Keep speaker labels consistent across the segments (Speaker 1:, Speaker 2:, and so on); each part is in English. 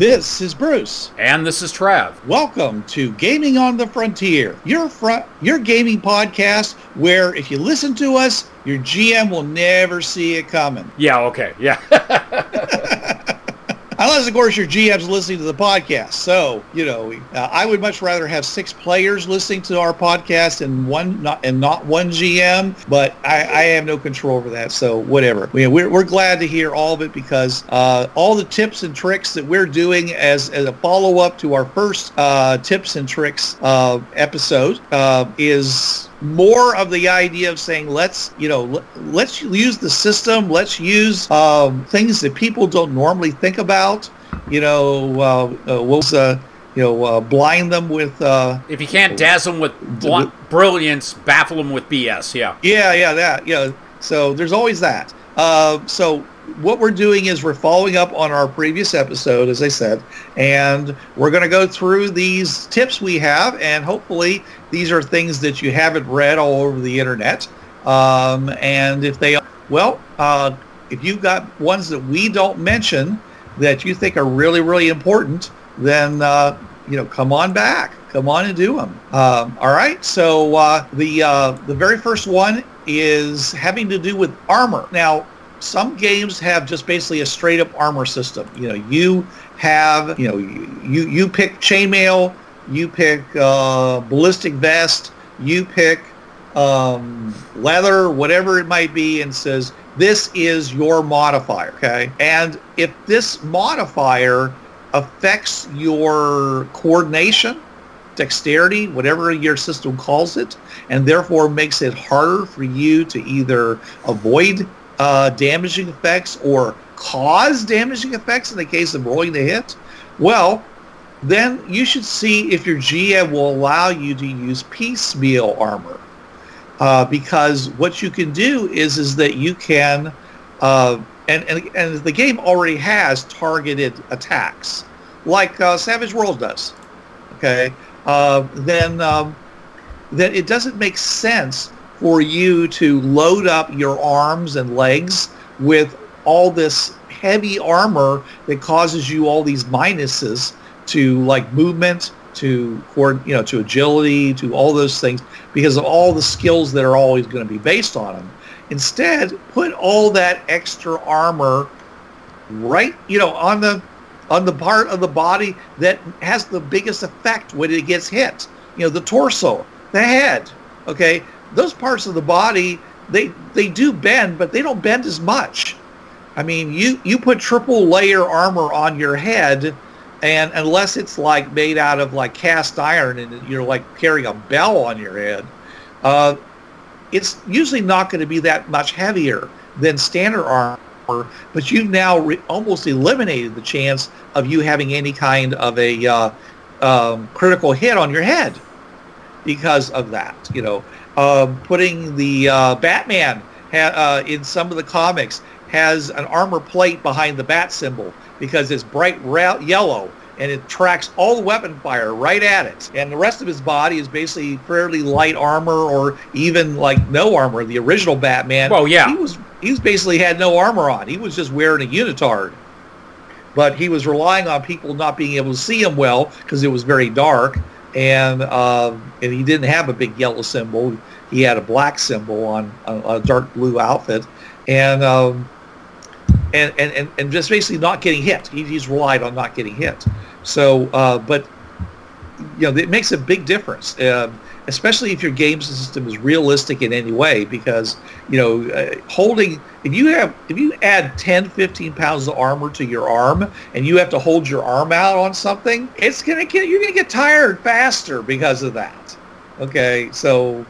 Speaker 1: This is Bruce.
Speaker 2: And this is Trav.
Speaker 1: Welcome to Gaming on the Frontier, your front, your gaming podcast where if you listen to us, your GM will never see it coming.
Speaker 2: Yeah, okay. Yeah.
Speaker 1: Unless, of course, your GM's listening to the podcast. So, you know, uh, I would much rather have six players listening to our podcast and one not and not one GM. But I, I have no control over that. So, whatever. We, we're, we're glad to hear all of it because uh, all the tips and tricks that we're doing as, as a follow up to our first uh, tips and tricks uh, episode uh, is more of the idea of saying let's you know let, let's use the system let's use um, things that people don't normally think about you know uh, uh, we'll uh, you know uh, blind them with uh,
Speaker 2: if you can't dazzle them with bl- brilliance, baffle them with BS. Yeah.
Speaker 1: yeah yeah that yeah so there's always that uh, so what we're doing is we're following up on our previous episode as i said and we're going to go through these tips we have and hopefully these are things that you haven't read all over the internet um, and if they well uh, if you've got ones that we don't mention that you think are really really important then uh, you know come on back. Come on and do them um, all right? So uh, the uh, the very first one is having to do with armor. Now some games have just basically a straight up armor system. You know you have you know you you pick chainmail you pick uh, ballistic vest you pick um, leather whatever it might be and says this is your modifier okay and if this modifier affects your coordination dexterity, whatever your system calls it, and therefore makes it harder for you to either avoid uh, damaging effects or cause damaging effects in the case of rolling the hit, well, then you should see if your GM will allow you to use piecemeal armor. Uh, because what you can do is is that you can, uh, and, and, and the game already has targeted attacks, like uh, Savage World does. Okay, uh, then um, then it doesn't make sense for you to load up your arms and legs with all this heavy armor that causes you all these minuses to like movement to you know to agility to all those things because of all the skills that are always going to be based on them instead put all that extra armor right you know on the on the part of the body that has the biggest effect when it gets hit. You know, the torso, the head. Okay, those parts of the body they they do bend, but they don't bend as much. I mean, you you put triple layer armor on your head, and unless it's like made out of like cast iron and you're like carrying a bell on your head, uh, it's usually not going to be that much heavier than standard armor but you've now re- almost eliminated the chance of you having any kind of a uh, um, critical hit on your head because of that. You know, um, putting the uh, Batman ha- uh, in some of the comics has an armor plate behind the bat symbol because it's bright ra- yellow and it tracks all the weapon fire right at it. And the rest of his body is basically fairly light armor or even like no armor. The original Batman,
Speaker 2: Well, yeah.
Speaker 1: he was he was basically had no armor on. He was just wearing a unitard. But he was relying on people not being able to see him well because it was very dark, and um, and he didn't have a big yellow symbol. He had a black symbol on, on a dark blue outfit, and um, and, and, and, and just basically not getting hit. He, he's relied on not getting hit. So, uh, but you know, it makes a big difference, uh, especially if your game system is realistic in any way. Because you know, uh, holding if you have if you add 10, 15 pounds of armor to your arm, and you have to hold your arm out on something, it's gonna get you're gonna get tired faster because of that. Okay, so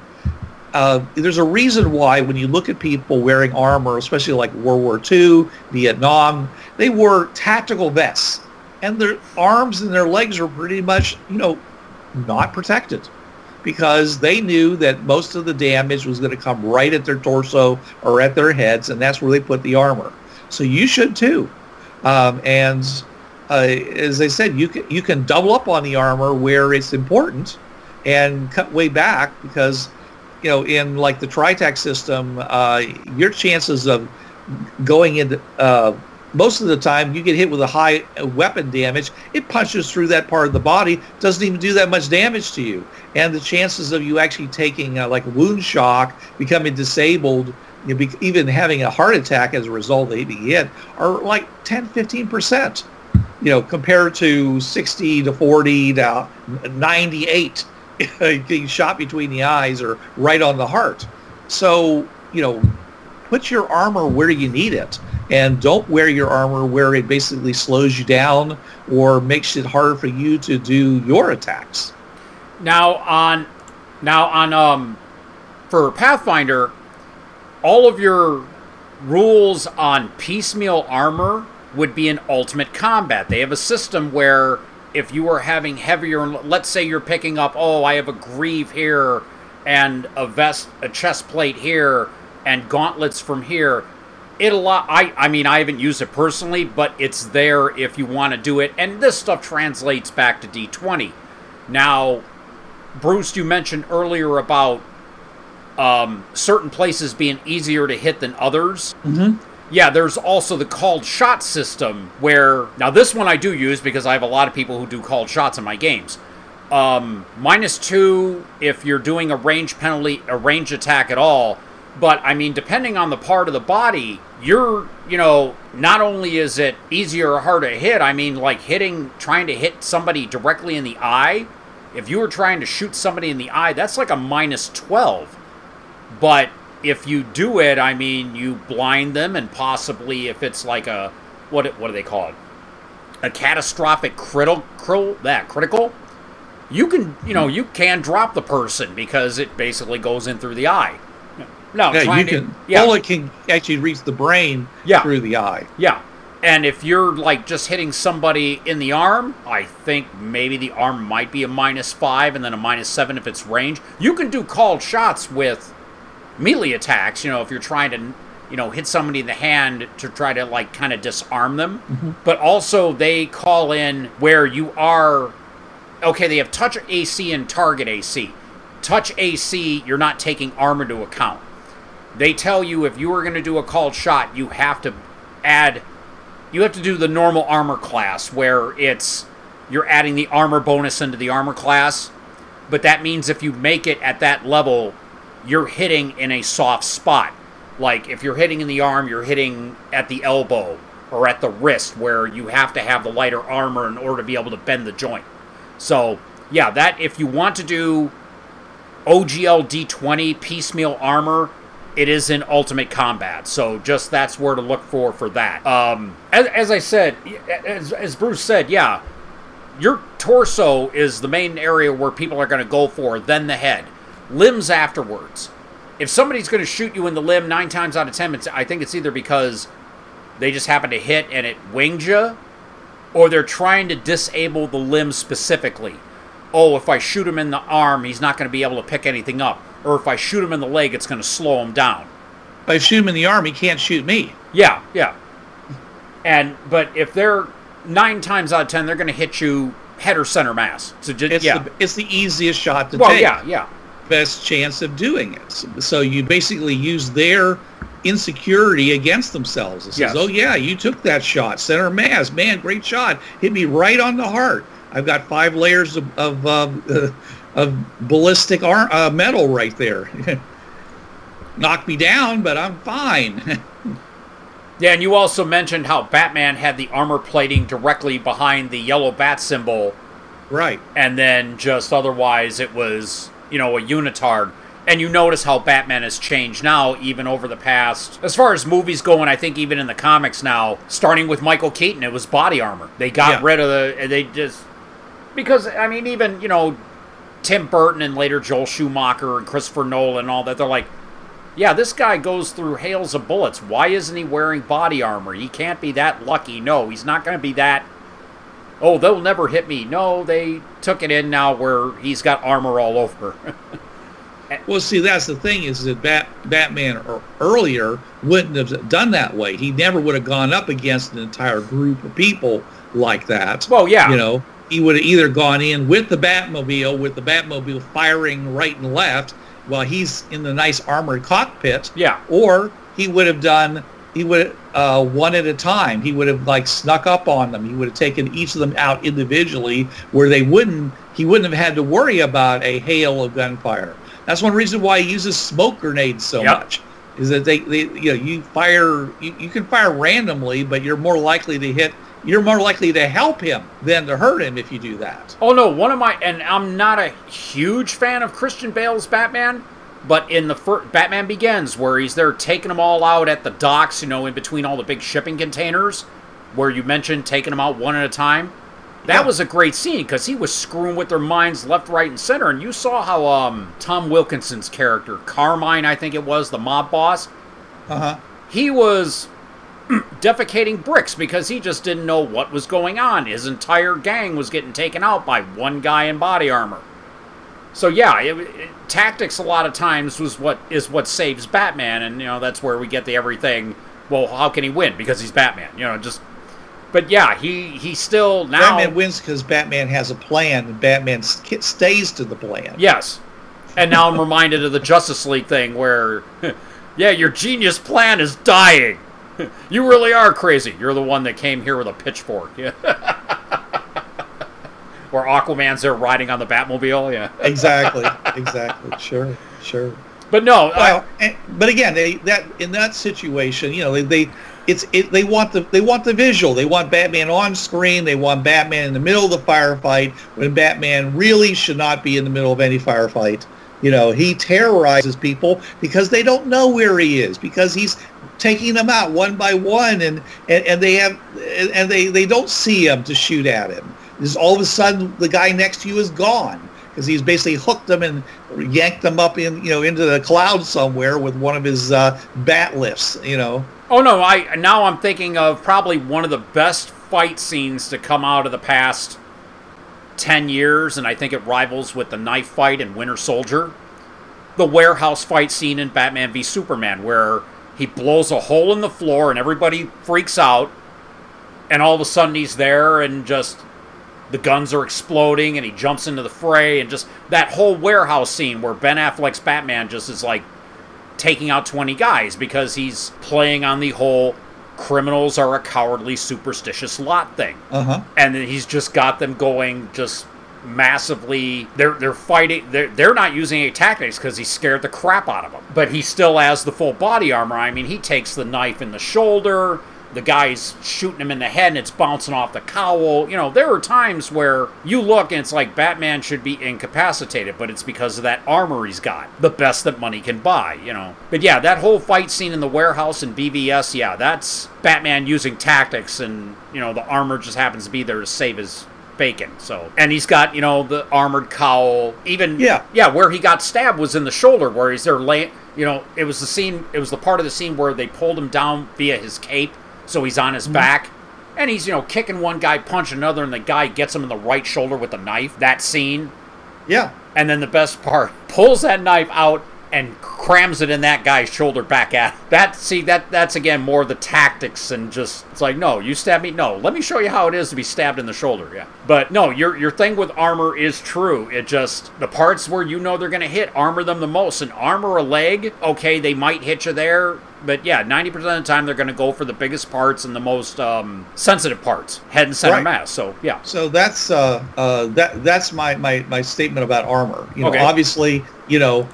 Speaker 1: uh, there's a reason why when you look at people wearing armor, especially like World War II, Vietnam, they wore tactical vests, and their arms and their legs were pretty much, you know, not protected because they knew that most of the damage was going to come right at their torso or at their heads, and that's where they put the armor. So you should too. Um, and uh, as I said, you can you can double up on the armor where it's important, and cut way back because you know in like the Tri-Tac system, uh, your chances of going into uh, most of the time you get hit with a high weapon damage it punches through that part of the body doesn't even do that much damage to you. And the chances of you actually taking uh, like wound shock becoming disabled you know, be, even having a heart attack as a result of being hit are like 10 15% you know compared to 60 to 40 to 98 getting shot between the eyes or right on the heart so you know put your armor where you need it and don't wear your armor where it basically slows you down or makes it harder for you to do your attacks.
Speaker 2: Now on now on um for Pathfinder, all of your rules on piecemeal armor would be in ultimate combat. They have a system where if you are having heavier let's say you're picking up oh I have a greave here and a vest a chest plate here and gauntlets from here it a lot I, I mean i haven't used it personally but it's there if you want to do it. And this stuff translates back to d20 now bruce you mentioned earlier about um, certain places being easier to hit than others.
Speaker 1: Mm-hmm.
Speaker 2: Yeah there's also the called shot system where now this one i do use because i have a lot of people who do called shots in my games um, minus two if you're doing a range penalty a range attack at all but I mean, depending on the part of the body, you're, you know, not only is it easier or harder to hit, I mean, like hitting, trying to hit somebody directly in the eye. If you were trying to shoot somebody in the eye, that's like a minus 12. But if you do it, I mean, you blind them, and possibly if it's like a, what, what do they call it? A catastrophic critical, that critical, you can, you know, hmm. you can drop the person because it basically goes in through the eye. No,
Speaker 1: yeah, you
Speaker 2: to,
Speaker 1: can. Yeah. Bullet can actually reach the brain
Speaker 2: yeah.
Speaker 1: through the eye.
Speaker 2: Yeah, and if you're like just hitting somebody in the arm, I think maybe the arm might be a minus five and then a minus seven if it's range. You can do called shots with melee attacks. You know, if you're trying to, you know, hit somebody in the hand to try to like kind of disarm them.
Speaker 1: Mm-hmm.
Speaker 2: But also they call in where you are. Okay, they have touch AC and target AC. Touch AC, you're not taking armor to account they tell you if you are going to do a called shot, you have to add, you have to do the normal armor class where it's you're adding the armor bonus into the armor class. But that means if you make it at that level, you're hitting in a soft spot. Like if you're hitting in the arm, you're hitting at the elbow or at the wrist where you have to have the lighter armor in order to be able to bend the joint. So, yeah, that if you want to do OGL D20 piecemeal armor, it is in Ultimate Combat. So just that's where to look for for that. Um, as, as I said, as, as Bruce said, yeah, your torso is the main area where people are going to go for, then the head. Limbs afterwards. If somebody's going to shoot you in the limb nine times out of ten, I think it's either because they just happen to hit and it winged you, or they're trying to disable the limb specifically. Oh, if I shoot him in the arm, he's not going to be able to pick anything up or if I shoot him in the leg, it's going to slow him down.
Speaker 1: If I shoot him in the arm, he can't shoot me.
Speaker 2: Yeah, yeah. And but if they're nine times out of ten, they're going to hit you head or center mass. So just
Speaker 1: it's
Speaker 2: yeah,
Speaker 1: the, it's the easiest shot to
Speaker 2: well,
Speaker 1: take.
Speaker 2: yeah, yeah.
Speaker 1: Best chance of doing it. So you basically use their insecurity against themselves. It says,
Speaker 2: Yes.
Speaker 1: "Oh yeah, you took that shot, center mass, man, great shot, hit me right on the heart. I've got five layers of, of uh, of ballistic ar- uh, metal right there. Knock me down, but I'm fine.
Speaker 2: Yeah, and you also mentioned how Batman had the armor plating directly behind the yellow bat symbol,
Speaker 1: right.
Speaker 2: and then just otherwise it was, you know, a unitard. And you notice how Batman has changed now, even over the past. As far as movies go, and I think even in the comics now, starting with Michael Keaton, it was body armor. They got
Speaker 1: Yeah.
Speaker 2: rid of the. They just. Because, I mean, even, you know, Tim Burton and later Joel Schumacher and Christopher Nolan and all that. They're like, yeah, this guy goes through hails of bullets. Why isn't he wearing body armor? He can't be that lucky. No, he's not going to be that. Oh, they'll never hit me. No, they took it in now where he's got armor all over.
Speaker 1: Well, see, that's the thing is that Bat, Batman er, earlier wouldn't have done that way. He never would have gone up against an entire group of people like that.
Speaker 2: Well, yeah.
Speaker 1: You know, he would have either gone in with the Batmobile, with the Batmobile firing right and left while he's in the nice armored cockpit.
Speaker 2: Yeah.
Speaker 1: Or he would have done, he would uh, one at a time. He would have like snuck up on them. He would have taken each of them out individually where they wouldn't, he wouldn't have had to worry about a hail of gunfire. That's one reason why he uses smoke grenades so
Speaker 2: Yep.
Speaker 1: much. Is that they, they you know you fire you, you can fire randomly, but you're more likely to hit you're more likely to help him than to hurt him if you do that.
Speaker 2: Oh no, one of my and I'm not a huge fan of Christian Bale's Batman, but in the first Batman Begins, where he's there taking them all out at the docks, you know, in between all the big shipping containers, where you mentioned taking them out one at a time. That
Speaker 1: Yeah.
Speaker 2: was a great scene because he was screwing with their minds left, right, and center. And you saw how um, Tom Wilkinson's character, Carmine, I think it was, the mob boss,
Speaker 1: Uh-huh.
Speaker 2: he was defecating bricks because he just didn't know what was going on. His entire gang was getting taken out by one guy in body armor. So yeah, it, it- tactics a lot of times was what is what saves Batman, and you know that's where we get the everything. Well, how can he win? Because he's Batman. You know, just. But yeah, he he still now.
Speaker 1: Batman wins because Batman has a plan and Batman st- stays to the plan.
Speaker 2: Yes. And now I'm reminded of the Justice League thing where, yeah, your genius plan is dying. You really are crazy. You're the one that came here with a pitchfork. Yeah. Where Aquaman's there riding on the Batmobile. Yeah.
Speaker 1: Exactly. exactly. Sure. Sure.
Speaker 2: But no, I-
Speaker 1: and, but again, they that in that situation, you know, they, they it's it, they want the they want the visual. They want Batman on screen. They want Batman in the middle of the firefight when Batman really should not be in the middle of any firefight. You know, he terrorizes people because they don't know where he is because he's taking them out one by one and and, and they have and they they don't see him to shoot at him. Just all of a sudden the guy next to you is gone because he's basically hooked them and yanked them up in you know into the cloud somewhere with one of his uh, bat lifts. You know.
Speaker 2: Oh no, I now I'm thinking of probably one of the best fight scenes to come out of the past 10 years and I think it rivals with the knife fight in Winter Soldier. The warehouse fight scene in Batman v Superman where he blows a hole in the floor and everybody freaks out and all of a sudden he's there and just the guns are exploding and he jumps into the fray and just that whole warehouse scene where Ben Affleck's Batman just is like taking out 20 guys because he's playing on the whole criminals are a cowardly superstitious lot thing.
Speaker 1: Uh huh.
Speaker 2: and then he's just got them going just massively. They're they're fighting they're, they're not using any tactics because he scared the crap out of them but he still has the full body armor. I mean he takes the knife in the shoulder the guy's shooting him in the head and it's bouncing off the cowl you know there are times where you look and it's like batman should be incapacitated but it's because of that armor he's got the best that money can buy you know but yeah that whole fight scene in the warehouse in bvs yeah that's batman using tactics and you know the armor just happens to be there to save his bacon. So, and he's got you know the armored cowl. Even
Speaker 1: Yeah.
Speaker 2: yeah, where he got stabbed was in the shoulder, where he's there laying. You know, it was the scene. It was the part of the scene where they pulled him down via his cape, so he's on his mm-hmm. back. And he's, you know, kicking one guy, punching another, and the guy gets him in the right shoulder with a knife. That scene.
Speaker 1: Yeah.
Speaker 2: And then the best part, pulls that knife out and crams it in that guy's shoulder back at that see that that's again more the tactics and just it's like no you stab me? No. Let me show you how it is to be stabbed in the shoulder yeah. But no your your thing with armor is true. It just the parts where you know they're gonna hit armor them the most. And armor a leg okay they might hit you there but yeah 90% of the time they're gonna go for the biggest parts and the most um, sensitive parts head and center
Speaker 1: Right.
Speaker 2: mass so yeah.
Speaker 1: So that's uh, uh, that that's my, my, my statement about armor. You know,
Speaker 2: Okay.
Speaker 1: obviously, you know,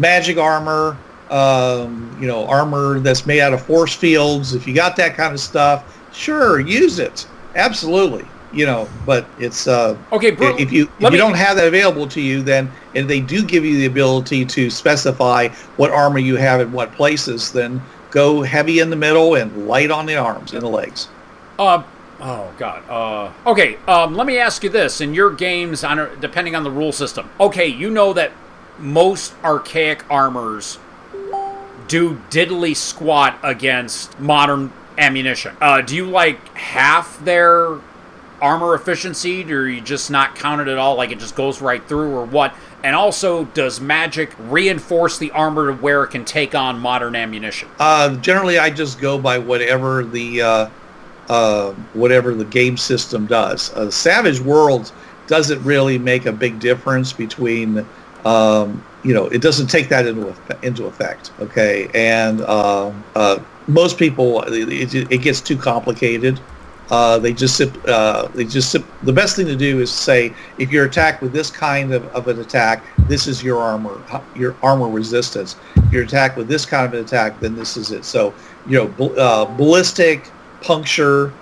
Speaker 1: magic armor, um, you know, armor that's made out of force fields. If you got that kind of stuff, sure, use it. Absolutely. You know, but it's uh,
Speaker 2: okay bro,
Speaker 1: if you if you
Speaker 2: me-
Speaker 1: don't have that available to you, then and they do give you the ability to specify what armor you have in what places, then go heavy in the middle and light on the arms and the legs.
Speaker 2: Uh, Oh God. Uh, okay. Um, let me ask you this: in your games, on depending on the rule system, okay, you know that most archaic armors do diddly squat against modern ammunition. Uh, do you like half their armor efficiency, or you just not count it at all? Like it just goes right through, or what? And also, does magic reinforce the armor to where it can take on modern ammunition?
Speaker 1: Uh, generally, I just go by whatever the uh, uh, whatever the game system does. Uh, Savage Worlds doesn't really make a big difference between um, you know it doesn't take that into into effect. Okay, and um, uh, most people it, it, gets too complicated. Uh, they just sip, uh, they just sip, the best thing to do is say if you're attacked with this kind of, of an attack this is your armor your armor resistance if you're attacked with this kind of an attack then this is it so you know bl- uh, ballistic puncture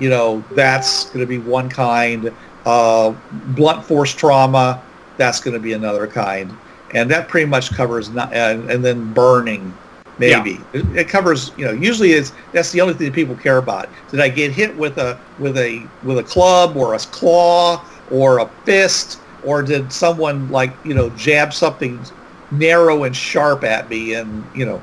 Speaker 1: you know that's going to be one kind uh, blunt force trauma that's going to be another kind. And that pretty much covers not, and, and then burning maybe. Yeah. it, it, covers you know usually it's that's the only thing that people care about. Did i get hit with a with a with a club or a claw or a fist? Or did someone like you know jab something narrow and sharp at me and you know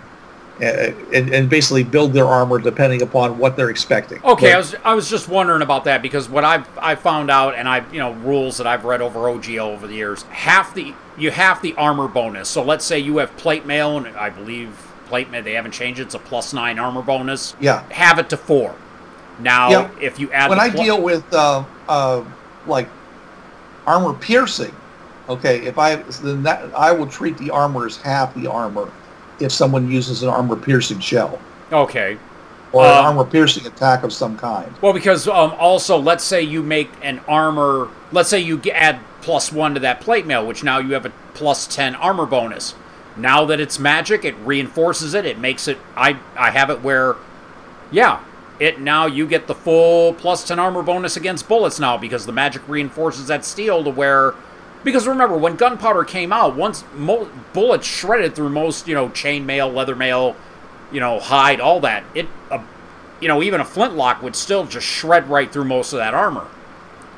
Speaker 1: and, and basically build their armor depending upon what they're expecting.
Speaker 2: Okay, but, I was I was just wondering about that because what I've I found out and I you know rules that I've read over OGL over the years half the you have the armor bonus. So let's say you have plate mail and I believe plate mail they haven't changed it. It's a plus nine armor bonus.
Speaker 1: Yeah,
Speaker 2: have it to four. Now yeah. if you add
Speaker 1: when I pl- deal with uh, uh, like armor piercing, okay, if I then that I will treat the armor as half the armor if someone uses an armor piercing shell.
Speaker 2: Okay.
Speaker 1: Or um, an armor piercing attack of some kind.
Speaker 2: Well, because um, also, let's say you make an armor. Let's say you add plus one to that plate mail, which now you have a plus ten armor bonus. Now that it's magic, it reinforces it. It makes it. I I have it where, yeah, it now you get the full plus ten armor bonus against bullets now because the magic reinforces that steel to where because remember, when gunpowder came out, once mo- bullets shredded through most, you know, chainmail, leather mail, you know, hide, all that, it, uh, you know, even a flintlock would still just shred right through most of that armor.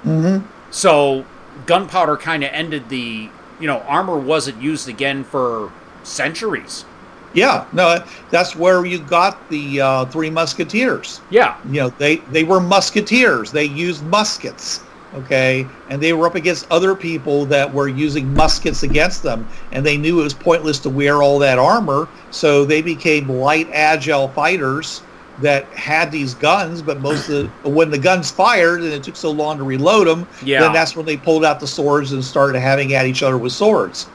Speaker 1: Mm-hmm.
Speaker 2: So gunpowder kind of ended the, you know, armor wasn't used again for centuries.
Speaker 1: Yeah, no, that's where you got the uh, Three Musketeers.
Speaker 2: Yeah,
Speaker 1: you know, they they were musketeers. They used muskets okay? And they were up against other people that were using muskets against them and they knew it was pointless to wear all that armor so they became light agile fighters that had these guns but most of the, when the guns fired and it took so long to reload them yeah. then that's when they pulled out the swords and started having at each other with swords.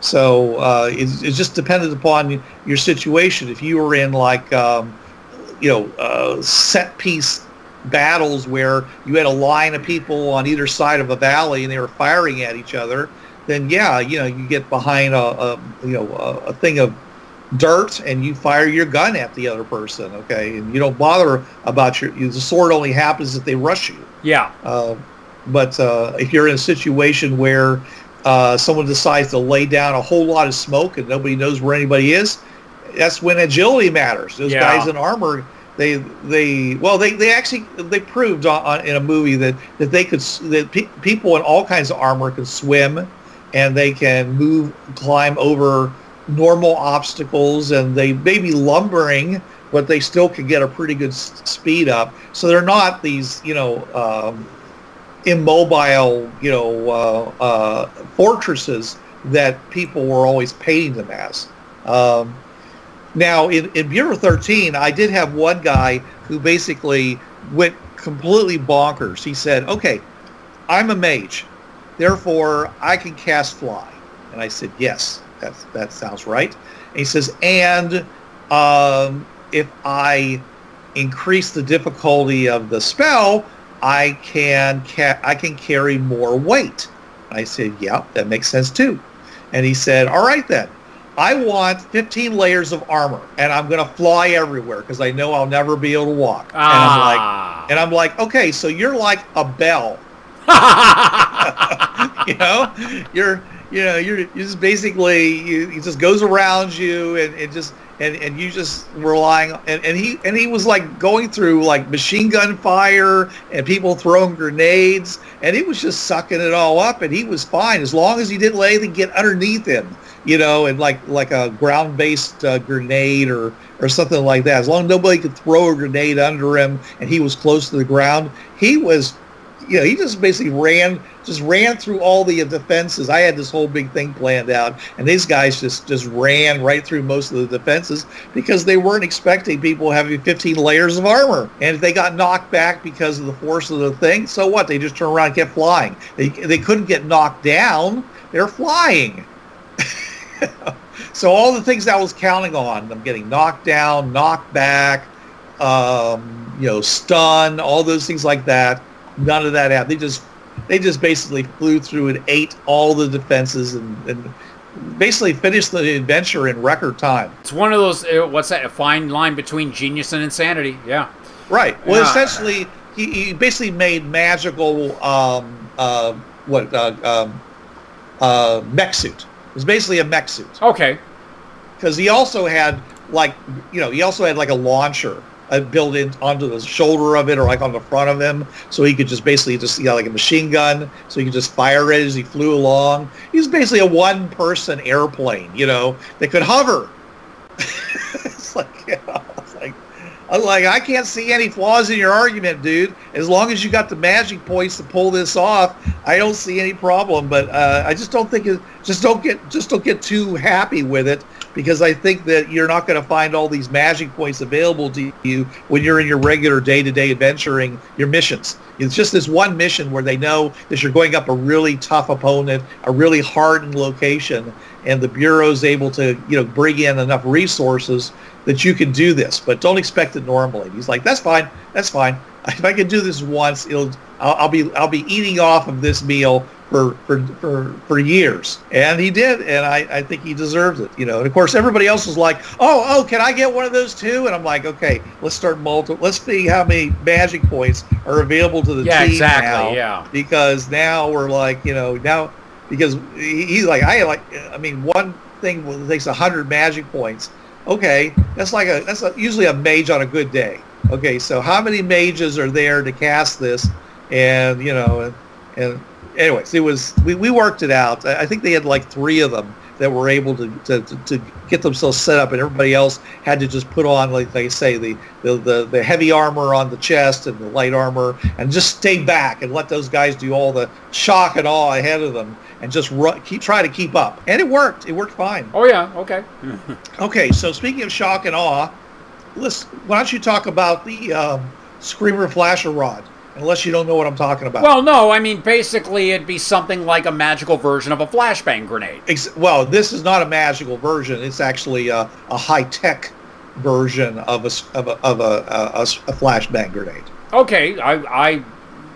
Speaker 1: So uh, it, it just depended upon your situation. If you were in like um, you know uh, set piece battles where you had a line of people on either side of a valley and they were firing at each other, then yeah, you know, you get behind a, a you know a, a, thing of dirt and you fire your gun at the other person, okay, and you don't bother about your the sword only happens if they rush you.
Speaker 2: Yeah.
Speaker 1: Uh, but uh, if you're in a situation where uh, someone decides to lay down a whole lot of smoke and nobody knows where anybody is, that's when agility matters. Those yeah. guys in armor they they well they, they actually they proved on, on, in a movie that that they could that pe- people in all kinds of armor can swim and they can move climb over normal obstacles and they may be lumbering but they still can get a pretty good s- speed up. So they're not these you know um, immobile you know uh, uh, fortresses that people were always painting them as. Um, now, in, in Bureau 13, I did have one guy who basically went completely bonkers. He said, okay, I'm a mage. Therefore, I can cast fly. And I said, yes, that's, that sounds right. And he says, and um, if I increase the difficulty of the spell, I can ca- I can carry more weight. I said, yeah, that makes sense too. And he said, all right then. I want 15 layers of armor and I'm going to fly everywhere because I know I'll never be able to walk.
Speaker 2: Ah.
Speaker 1: And I'm like, and I'm like, okay, so you're like a bell. you know, you're, you know, you're, you're just basically, you, it just goes around you and it just, and, and you just relying and, and he and he was like going through like machine gun fire and people throwing grenades and he was just sucking it all up and he was fine as long as he didn't let anything get underneath him you know and like like a ground based uh, grenade or or something like that. As long as nobody could throw a grenade under him and he was close to the ground he was you know, he just basically ran, just ran through all the defenses. I had this whole big thing planned out, and these guys just just ran right through most of the defenses because they weren't expecting people having 15 layers of armor. And if they got knocked back because of the force of the thing, so what? They just turned around and kept flying. They they couldn't get knocked down. They're flying. so all the things I was counting on, them getting knocked down, knocked back, um, you know, stun, all those things like that none of that happened. They just they just basically flew through and ate all the defenses and, and basically finished the adventure in record time.
Speaker 2: It's one of those. Uh, what's that? A fine line between genius and insanity. Yeah.
Speaker 1: Right. Well,
Speaker 2: Yeah.
Speaker 1: essentially, he, he basically made magical um, uh, what uh, um, uh, mech suit. It was basically a mech suit
Speaker 2: Okay.
Speaker 1: because he also had like you know he also had like a launcher uh, built in onto the shoulder of it or like on the front of him so he could just basically just you like a machine gun so he could just fire it as he flew along he's basically a one person airplane you know that could hover it's like you know, it's like I'm like I can't see any flaws in your argument, dude. As long as you got the magic points to pull this off, I don't see any problem. But uh, I just don't think it. Just don't get. Just don't get too happy with it because I think that you're not going to find all these magic points available to you when you're in your regular day-to-day adventuring your missions. It's just this one mission where they know that you're going up a really tough opponent, a really hardened location, and the bureau's able to you know bring in enough resources that you can do this, but don't expect it normally. He's like, that's fine, that's fine. If I can do this once, it'll I'll, I'll be I'll be eating off of this meal for for for, for years, and he did, and I, I think he deserves it, you know. And of course, everybody else was like, oh oh, can I get one of those too? And I'm like, okay, let's start multi. Let's see how many magic points are available to the
Speaker 2: Yeah,
Speaker 1: team
Speaker 2: exactly,
Speaker 1: now,
Speaker 2: yeah.
Speaker 1: because now we're like, you know, now because he's like, I like, I mean, one thing takes hundred magic points. Okay, that's like a that's a, usually a mage on a good day. Okay, so how many mages are there to cast this? And you know, and, and anyways, it was we, we worked it out. I I think they had like three of them that were able to, to, to, to get themselves set up, and everybody else had to just put on, like they say, the, the, the, the heavy armor on the chest and the light armor, and just stay back and let those guys do all the shock and awe ahead of them, and just ru- keep try to keep up. And it worked. It worked fine.
Speaker 2: Oh yeah. Okay.
Speaker 1: Okay, so speaking of shock and awe, let's why don't you talk about the um, Screamer Flasher Rod? Unless you don't know what I'm talking about.
Speaker 2: Well, no. I mean, basically, it'd be something like a magical version of a flashbang grenade.
Speaker 1: Ex- well, this is not a magical version. It's actually a, a high-tech version of a of a, of a, a, a flashbang grenade.
Speaker 2: Okay. I I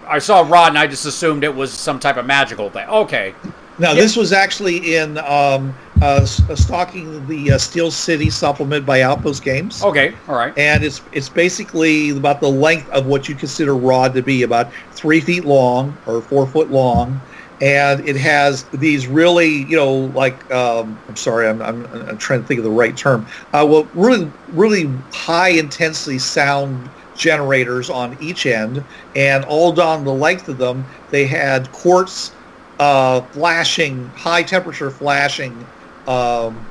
Speaker 2: I saw Rod, and I just assumed it was some type of magical thing. Okay.
Speaker 1: Now,
Speaker 2: Yeah.
Speaker 1: this was actually in um, uh, uh, stocking the uh, Steel City supplement by Outpost Games.
Speaker 2: Okay. All right.
Speaker 1: and it's it's basically about the length of what you consider rod to be, about three feet long or four foot long, and it has these really, you know, like um, I'm sorry, I'm, I'm I'm trying to think of the right term. Uh, well, really really high intensity sound generators on each end, and all down the length of them, they had quartz uh, flashing, high temperature flashing um,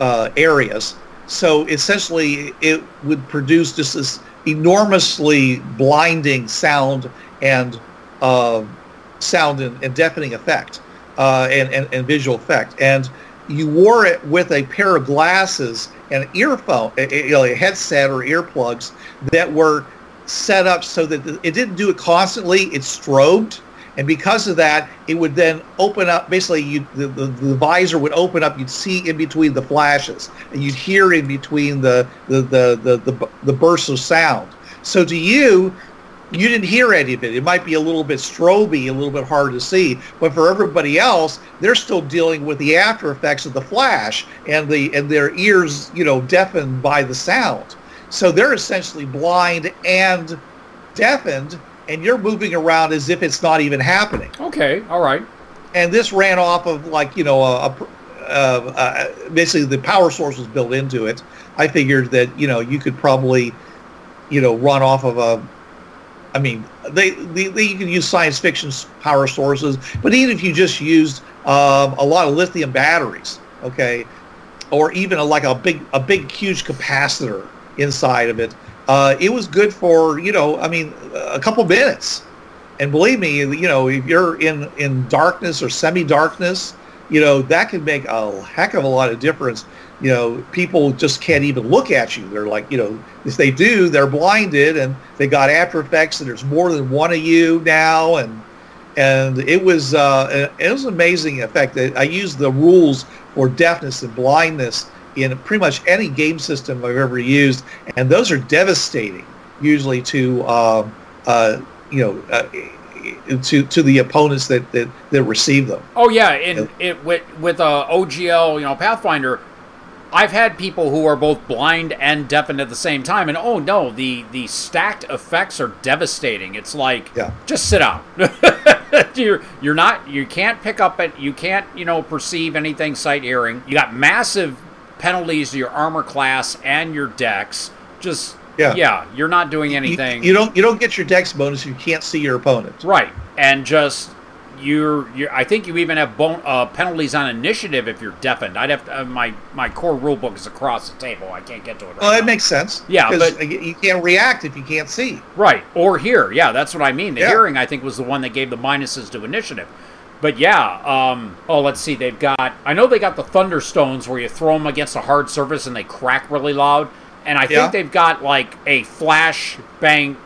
Speaker 1: uh, areas. So essentially, it would produce just this enormously blinding sound and uh, sound and, and deafening effect uh, and, and, and visual effect. And you wore it with a pair of glasses and earphone, you know, a headset or earplugs that were set up so that it didn't do it constantly. It strobed. And because of that, it would then open up. Basically, you, the, the, the visor would open up. You'd see in between the flashes, and you'd hear in between the the, the, the, the, the bursts of sound. So to you, you didn't hear any of it. It might be a little bit stroby, a little bit hard to see, but for everybody else, they're still dealing with the after effects of the flash and the and their ears, you know, deafened by the sound. So they're essentially blind and deafened, and you're moving around as if it's not even happening.
Speaker 2: Okay. All right.
Speaker 1: And this ran off of like you know a, a uh, uh, basically the power source was built into it. I figured that you know you could probably, you know, run off of a. I mean, they, they, they you can use science fiction power sources, but even if you just used um, a lot of lithium batteries, okay, or even a, like a big a big huge capacitor inside of it, uh, it was good for you know I mean a couple minutes. And believe me, you know if you're in in darkness or semi darkness, you know that can make a heck of a lot of difference. You know, people just can't even look at you. They're like, you know, if they do, they're blinded, and they got After Effects, and there's more than one of you now, and and it was uh, it was an amazing effect. That I used the rules for deafness and blindness in pretty much any game system I've ever used, and those are devastating usually to um, uh, you know uh, to to the opponents that, that that receive them.
Speaker 2: Oh yeah, and it with with uh, OGL, you know, Pathfinder, I've had people who are both blind and deafened at the same time, and oh no, the the stacked effects are devastating. It's like,
Speaker 1: Yeah.
Speaker 2: just sit out. you're you're not you can't pick up it. You can't you know perceive anything sight hearing. You got massive penalties to your armor class and your dex. Just
Speaker 1: Yeah.
Speaker 2: yeah, you're not doing anything.
Speaker 1: You, don't you don't get your dex bonus if you can't see your opponent.
Speaker 2: Right, and just you're, you're I think you even have bon- uh, penalties on initiative if you're deafened. I'd have to, uh, my my core rule book is across the table. I can't get to it. Right
Speaker 1: Well,
Speaker 2: now.
Speaker 1: that makes sense.
Speaker 2: Yeah, but-
Speaker 1: you can't react if you can't see.
Speaker 2: right or hear. Yeah, that's what I mean. The
Speaker 1: Yeah.
Speaker 2: hearing I think was the one that gave the minuses to initiative. But yeah, um, oh, let's see. They've got. I know they got the thunderstones where you throw them against a hard surface and they crack really loud. And I think they've got like a flash bang,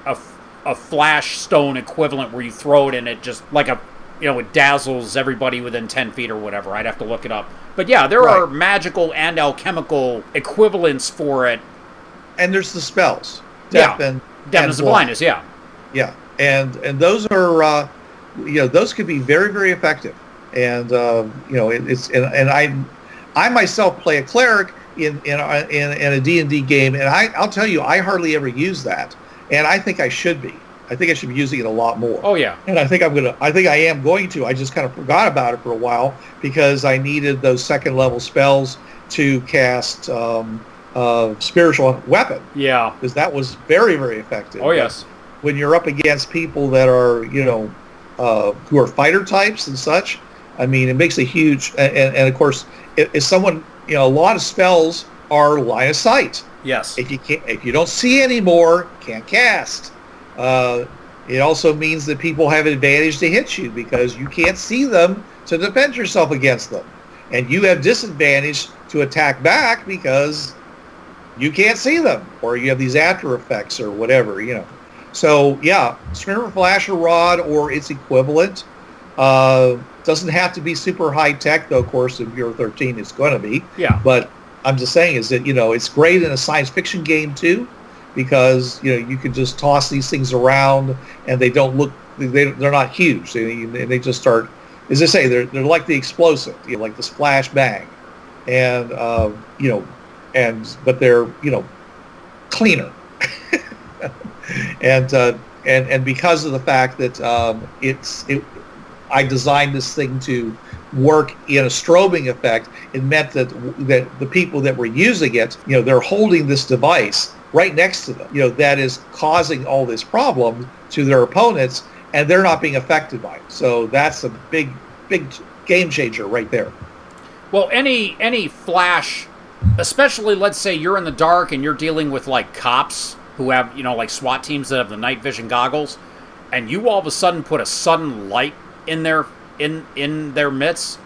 Speaker 2: a flash stone equivalent where you throw it and it just like a, you know, it dazzles everybody within ten feet or whatever. I'd have to look it up. But yeah, there
Speaker 1: Right.
Speaker 2: are magical and alchemical equivalents for it.
Speaker 1: And there's the spells.
Speaker 2: Yeah.
Speaker 1: And
Speaker 2: Deafness
Speaker 1: and
Speaker 2: and
Speaker 1: blind.
Speaker 2: blindness, yeah.
Speaker 1: Yeah, and and those are uh, you know those could be very very effective, and uh, you know it, it's and, and I I myself play a cleric in in a- in, in a D and D game, and I I'll tell you I hardly ever use that, and I think I should be. I think I should be using it a lot more.
Speaker 2: Oh yeah.
Speaker 1: And I think I'm gonna. I think I am going to. I just kind of forgot about it for a while because I needed those second level spells to cast um, uh, spiritual weapon
Speaker 2: Yeah.
Speaker 1: because that was very very effective.
Speaker 2: Oh yes.
Speaker 1: When you're up against people that are you know uh, who are fighter types and such, I mean it makes a huge. And, and, of course, if, if someone you know a lot of spells are line of sight.
Speaker 2: Yes.
Speaker 1: If you can't, if you don't see anymore, can't cast. Uh, it also means that people have an advantage to hit you because you can't see them to defend yourself against them, and you have disadvantage to attack back because you can't see them, or you have these after effects or whatever, you know. So yeah, Screamer Flasher Rod or its equivalent uh, doesn't have to be super high tech, though. Of course, in Bureau 13, it's going to be.
Speaker 2: Yeah.
Speaker 1: But I'm just saying is that you know it's great in a science fiction game too, because you know you can just toss these things around and they don't look they they're not huge. They they just start as I say they're they're like the explosive, you know, like the splash bang, and uh, you know, and but they're you know cleaner, and uh, and and because of the fact that um, it's it, I designed this thing to work in a strobing effect, it meant that that the people that were using it, you know, they're holding this device right next to them, you know, that is causing all this problem to their opponents, and they're not being affected by it. So that's a big, big game changer right there.
Speaker 2: Well, any any flash, especially let's say you're in the dark and you're dealing with like cops who have you know like SWAT teams that have the night vision goggles, and you all of a sudden put a sudden light in their in in their midst.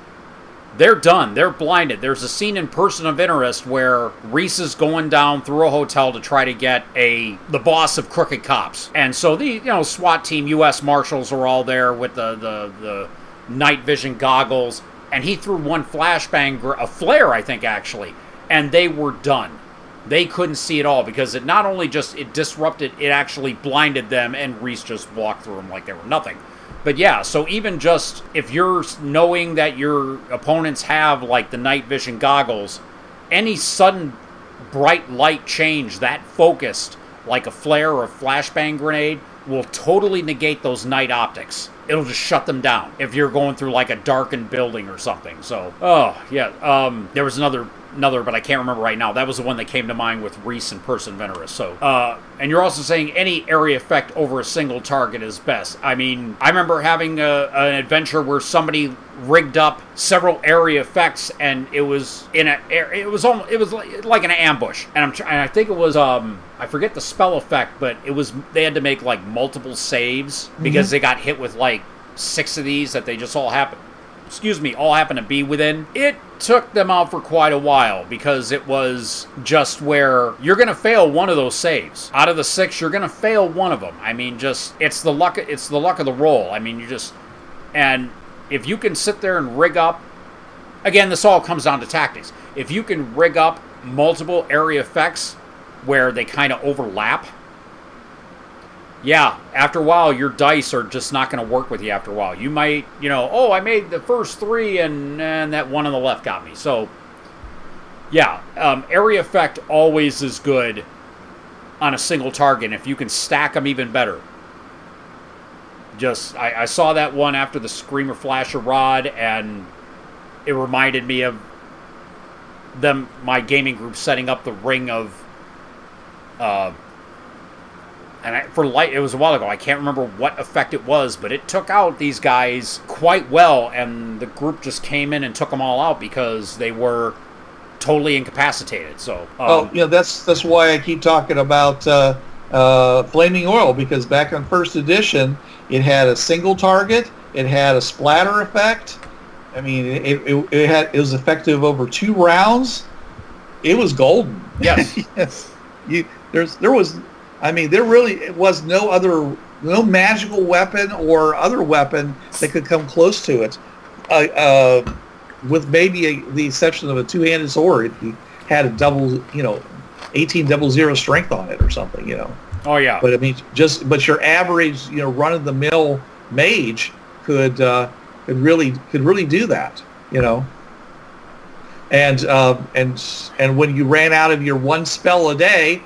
Speaker 2: They're done. They're blinded. There's a scene in Person of Interest where Reese is going down through a hotel to try to get a the boss of crooked cops, and so the you know SWAT team, U.S. Marshals are all there with the the the night vision goggles, and he threw one flashbang, a flare, I think actually, and they were done. They couldn't see at all because it not only just it disrupted, it actually blinded them, and Reese just walked through them like they were nothing. But yeah, so even just if you're knowing that your opponents have like the night vision goggles, any sudden bright light change that focused, like a flare or a flashbang grenade, will totally negate those night optics. It'll just shut them down if you're going through like a darkened building or something. So, oh yeah, um, there was another another, but I can't remember right now. That was the one that came to mind with Reese and Perseverus. So, uh, and you're also saying any area effect over a single target is best. I mean, I remember having a, an adventure where somebody rigged up several area effects, and it was in a, it was almost, it was like, like an ambush, and I'm, tr- and I think it was, um, I forget the spell effect, but it was they had to make like multiple saves because they got hit with like six of these that they just all happened excuse me, all happened to be within, it took them out for quite a while because it was just where you're going to fail one of those saves. Out of the six, you're going to fail one of them. I mean, just it's the luck. It's the luck of the roll. I mean, you just and if you can sit there and rig up, again, this all comes down to tactics. If you can rig up multiple area effects where they kind of overlap yeah, after a while, your dice are just not going to work with you after a while. You might, you know, oh, I made the first three and, and that one on the left got me. So, yeah, um, area effect always is good on a single target. If you can stack them, even better. Just, I, I saw that one after the Screamer Flasher Rod, and it reminded me of them, my gaming group, setting up the ring of. Uh, and I, for light, it was a while ago. I can't remember what effect it was, but it took out these guys quite well, and the group just came in and took them all out because they were totally incapacitated. So, um,
Speaker 1: oh, know, that's that's why I keep talking about uh, uh, flaming oil because back on first edition, it had a single target, it had a splatter effect. I mean, it, it, it had it was effective over two rounds. It was golden.
Speaker 2: Yes.
Speaker 1: yes. You there's there was I mean, there really was no other, no magical weapon or other weapon that could come close to it, uh, uh, with maybe a, the exception of a two-handed sword if you had a double, you know, eighteen double zero strength on it or something, you know.
Speaker 2: Oh yeah.
Speaker 1: But I mean, just but your average, you know, run-of-the-mill mage could uh, could really could really do that, you know. And uh, and and when you ran out of your one spell a day,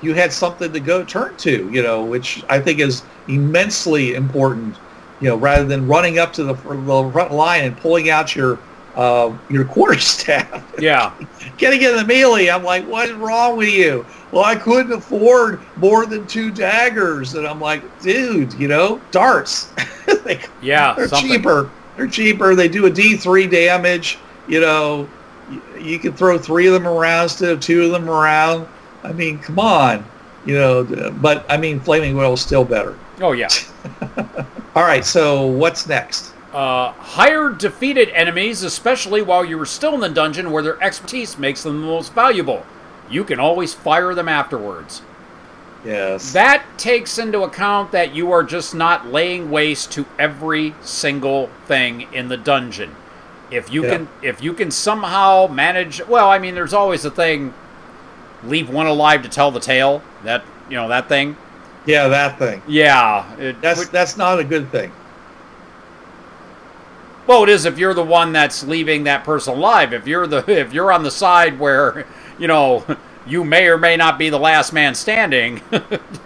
Speaker 1: you had something to go turn to, you know, which I think is immensely important. You know, rather than running up to the, the front line and pulling out your uh, your quarterstaff.
Speaker 2: Yeah.
Speaker 1: Getting in the melee, I'm like, what is wrong with you? Well, I couldn't afford more than two daggers, and I'm like, dude, you know, darts. they,
Speaker 2: yeah,
Speaker 1: they're
Speaker 2: something.
Speaker 1: cheaper. They're cheaper. They do a D3 damage. You know, you, you can throw three of them around instead of two of them around. I mean, come on, you know. But I mean, flaming oil is still better.
Speaker 2: Oh yeah.
Speaker 1: All right. So what's next?
Speaker 2: Uh, hire defeated enemies, especially while you are still in the dungeon, where their expertise makes them the most valuable. You can always fire them afterwards.
Speaker 1: Yes.
Speaker 2: That takes into account that you are just not laying waste to every single thing in the dungeon. If you
Speaker 1: Yeah.
Speaker 2: can, if you can somehow manage, well, I mean, there's always a thing. Leave one alive to tell the tale. That you know that thing.
Speaker 1: yeah, that thing.
Speaker 2: Yeah, it,
Speaker 1: That's that's not a good thing.
Speaker 2: Well, it is if you're the one that's leaving that person alive. If you're the if you're on the side where you know you may or may not be the last man standing,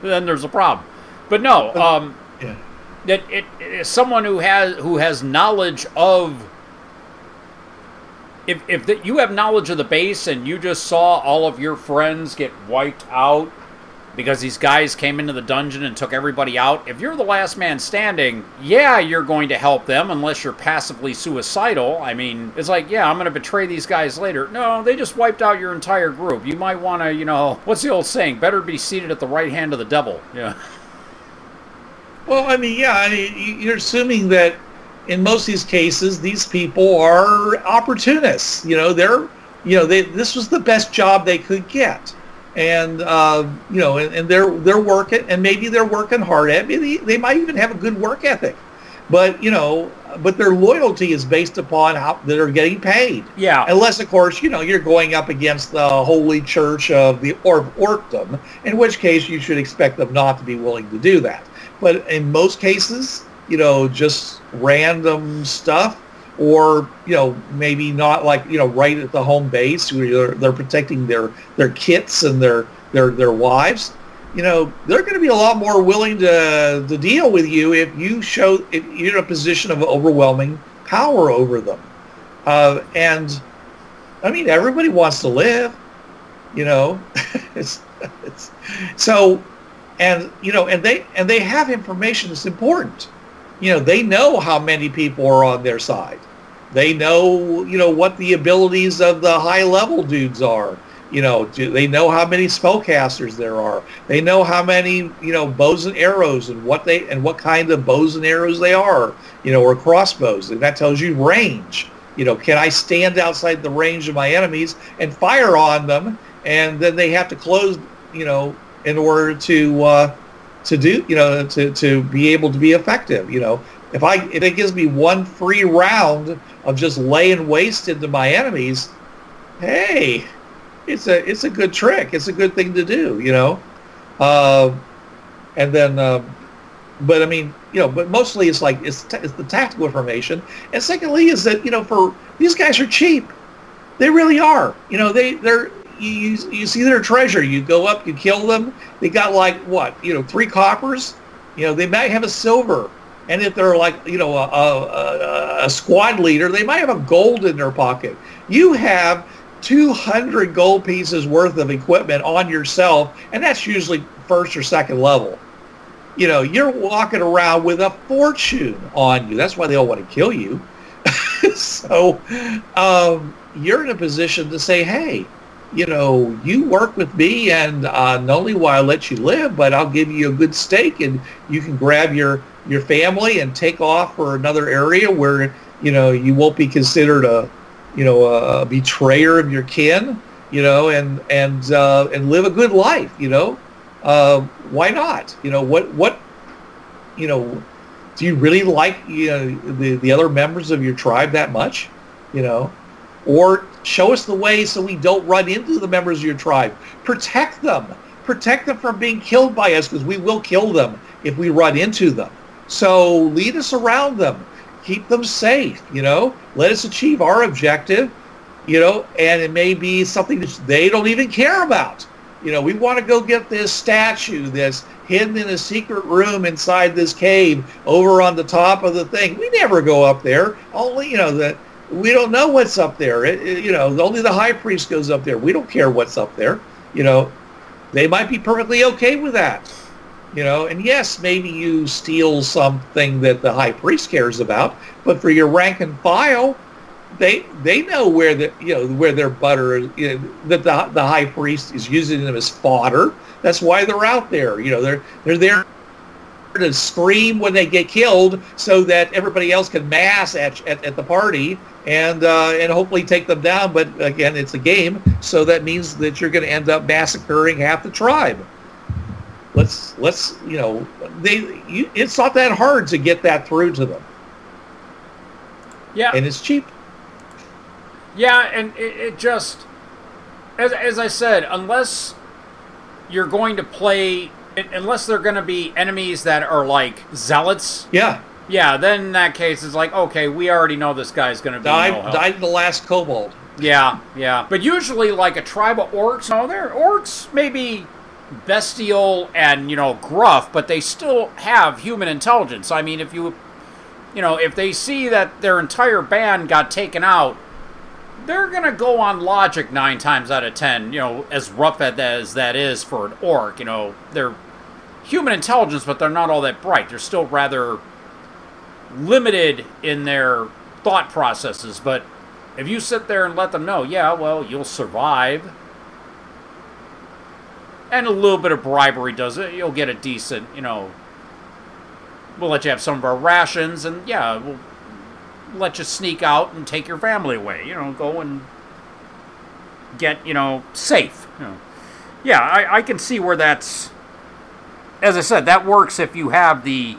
Speaker 2: then there's a problem. But no, um,
Speaker 1: Yeah.
Speaker 2: that it, it is someone who has who has knowledge of. If if the, you have knowledge of the base and you just saw all of your friends get wiped out because these guys came into the dungeon and took everybody out. If you're the last man standing, yeah, you're going to help them unless you're passively suicidal. I mean, it's like, yeah, I'm going to betray these guys later. No, they just wiped out your entire group. You might want to, you know, what's the old saying? Better be seated at the right hand of the devil. Yeah.
Speaker 1: Well, I mean, yeah, I mean, you- you're assuming that in most of these cases, these people are opportunists. You know, they're, you know, they this was the best job they could get, and uh, you know, and, and they're they're working, and maybe they're working hard at. Maybe they might even have a good work ethic, but you know, but their loyalty is based upon how they're getting paid.
Speaker 2: Yeah.
Speaker 1: Unless, of course, you know, you're going up against the Holy Church of the or Orkdom, in which case you should expect them not to be willing to do that. But in most cases, you know, just random stuff, or you know, maybe not like you know, right at the home base where they're, they're protecting their their kits and their their their wives. you know, they're going to be a lot more willing to to deal with you if you show if you're in a position of overwhelming power over them. Uh, and I mean, everybody wants to live, you know. it's it's so, and you know, and they and they have information that's important. You know, they know how many people are on their side. They know, you know, what the abilities of the high level dudes are you know, they know how many spellcasters there are? They know how many, you know, bows and arrows and what they and what kind of bows and arrows they are, you know, or crossbows, and that tells you range. You know, can I stand outside the range of my enemies and fire on them? And then they have to close, you know, in order to uh, to do, you know, to, to be able to be effective. You know, if I if it gives me one free round of just laying waste into my enemies, hey, it's a it's a good trick. It's a good thing to do, you know. Uh, and then, uh, but I mean, you know, but mostly it's like it's, t- it's the tactical information. And secondly, is that you know, for these guys are cheap. They really are. You know, they they're you you see their treasure. You go up, you kill them. They got like what you know, three coppers. You know, they might have a silver. And if they're like, you know, a, a, a squad leader, they might have a gold in their pocket. You have 200 gold pieces worth of equipment on yourself, and that's usually first or second level. You know, you're walking around with a fortune on you. That's why they all want to kill you. so um, you're in a position to say, hey, you know, you work with me, and uh, not only will I let you live, but I'll give you a good stake, and you can grab your your family and take off for another area where you know you won't be considered a you know, a, betrayer of your kin, you know, and and uh, and live a good life, you know. Uh, why not? You know, what what, you know, do you really like you know the the other members of your tribe that much, you know, or show us the way so we don't run into the members of your tribe. Protect them. Protect them from being killed by us because we will kill them if we run into them. So lead us around them keep them safe, you know, let us achieve our objective, you know, and it may be something that they don't even care about. You know, we want to go get this statue that's hidden in a secret room inside this cave over on the top of the thing. We never go up there. Only, you know, that we don't know what's up there. It, it, you know, only the high priest goes up there. We don't care what's up there. You know, they might be perfectly okay with that you know and yes maybe you steal something that the high priest cares about but for your rank and file they they know where the you know where their butter you know, that the, the high priest is using them as fodder that's why they're out there you know they're they're there to scream when they get killed so that everybody else can mass at, at, at the party and uh, and hopefully take them down. But again it's a game so that means that you're going to end up massacring half the tribe. Let's let's you know they you, it's not that hard to get that through to them.
Speaker 2: Yeah.
Speaker 1: And it's cheap.
Speaker 2: Yeah and it, it just as, as i said unless you're going to play unless they're going to be enemies that are like zealots.
Speaker 1: Yeah.
Speaker 2: Yeah then in that case it's like okay we already know this guy's going to be
Speaker 1: died,
Speaker 2: no
Speaker 1: died the last kobold.
Speaker 2: Yeah yeah. But usually like a tribe of orcs no they're orcs maybe bestial and you know gruff, but they still have human intelligence. I mean, if you you know if they see that their entire band got taken out, they're gonna go on logic nine times out of ten. You know, as rough as that is for an orc, you know, they're human intelligence, but they're not all that bright. They're still rather limited in their thought processes. But if you sit there and let them know, yeah, well, you'll survive and a little bit of bribery does it. You'll get a decent, you know. We'll let you have some of our rations, and yeah, we'll let you sneak out and take your family away. You know, go and get, you know, safe. You know. Yeah, I, I can see where that's. As I said, that works if you have the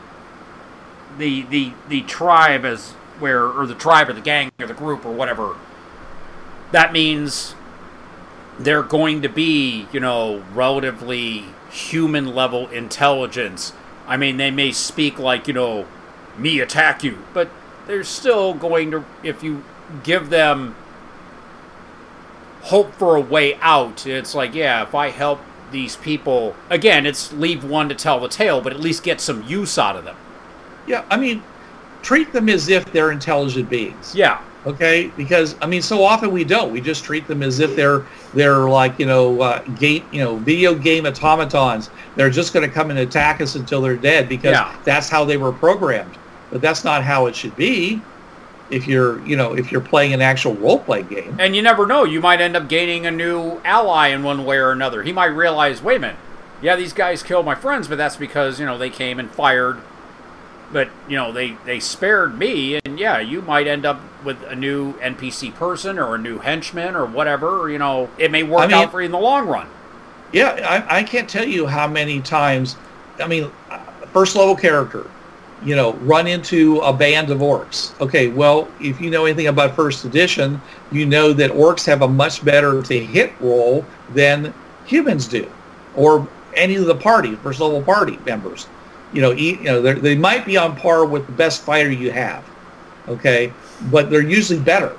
Speaker 2: the the the tribe as where or the tribe or the gang or the group or whatever. That means they're going to be, you know, relatively human level intelligence. I mean, they may speak like, you know, me attack you, but they're still going to, if you give them hope for a way out, it's like, yeah, if I help these people again, it's leave one to tell the tale, but at least get some use out of them.
Speaker 1: Yeah, I mean, treat them as if they're intelligent beings.
Speaker 2: Yeah.
Speaker 1: Okay, because I mean, so often we don't. We just treat them as if they're they're like you know uh, game you know video game automatons. They're just going to come and attack us until they're dead because
Speaker 2: Yeah.
Speaker 1: that's how they were programmed. But that's not how it should be. If you're you know if you're playing an actual role play game.
Speaker 2: And you never know, you might end up gaining a new ally in one way or another. He might realize, wait a minute, yeah, these guys killed my friends, but that's because, you know, they came and fired. But, you know, they, they spared me, and yeah, you might end up with a new NPC person or a new henchman or whatever. You know, it may work
Speaker 1: I mean-
Speaker 2: out for you in the long run.
Speaker 1: Yeah, I, I can't tell you how many times. I mean, uh, first level character, you know, run into a band of orcs. Okay, well, if you know anything about first edition, you know that orcs have a much better to hit roll than humans do, or any of the party, first level party members. You know, you know, they might be on par with the best fighter you have. Okay, but they're usually better,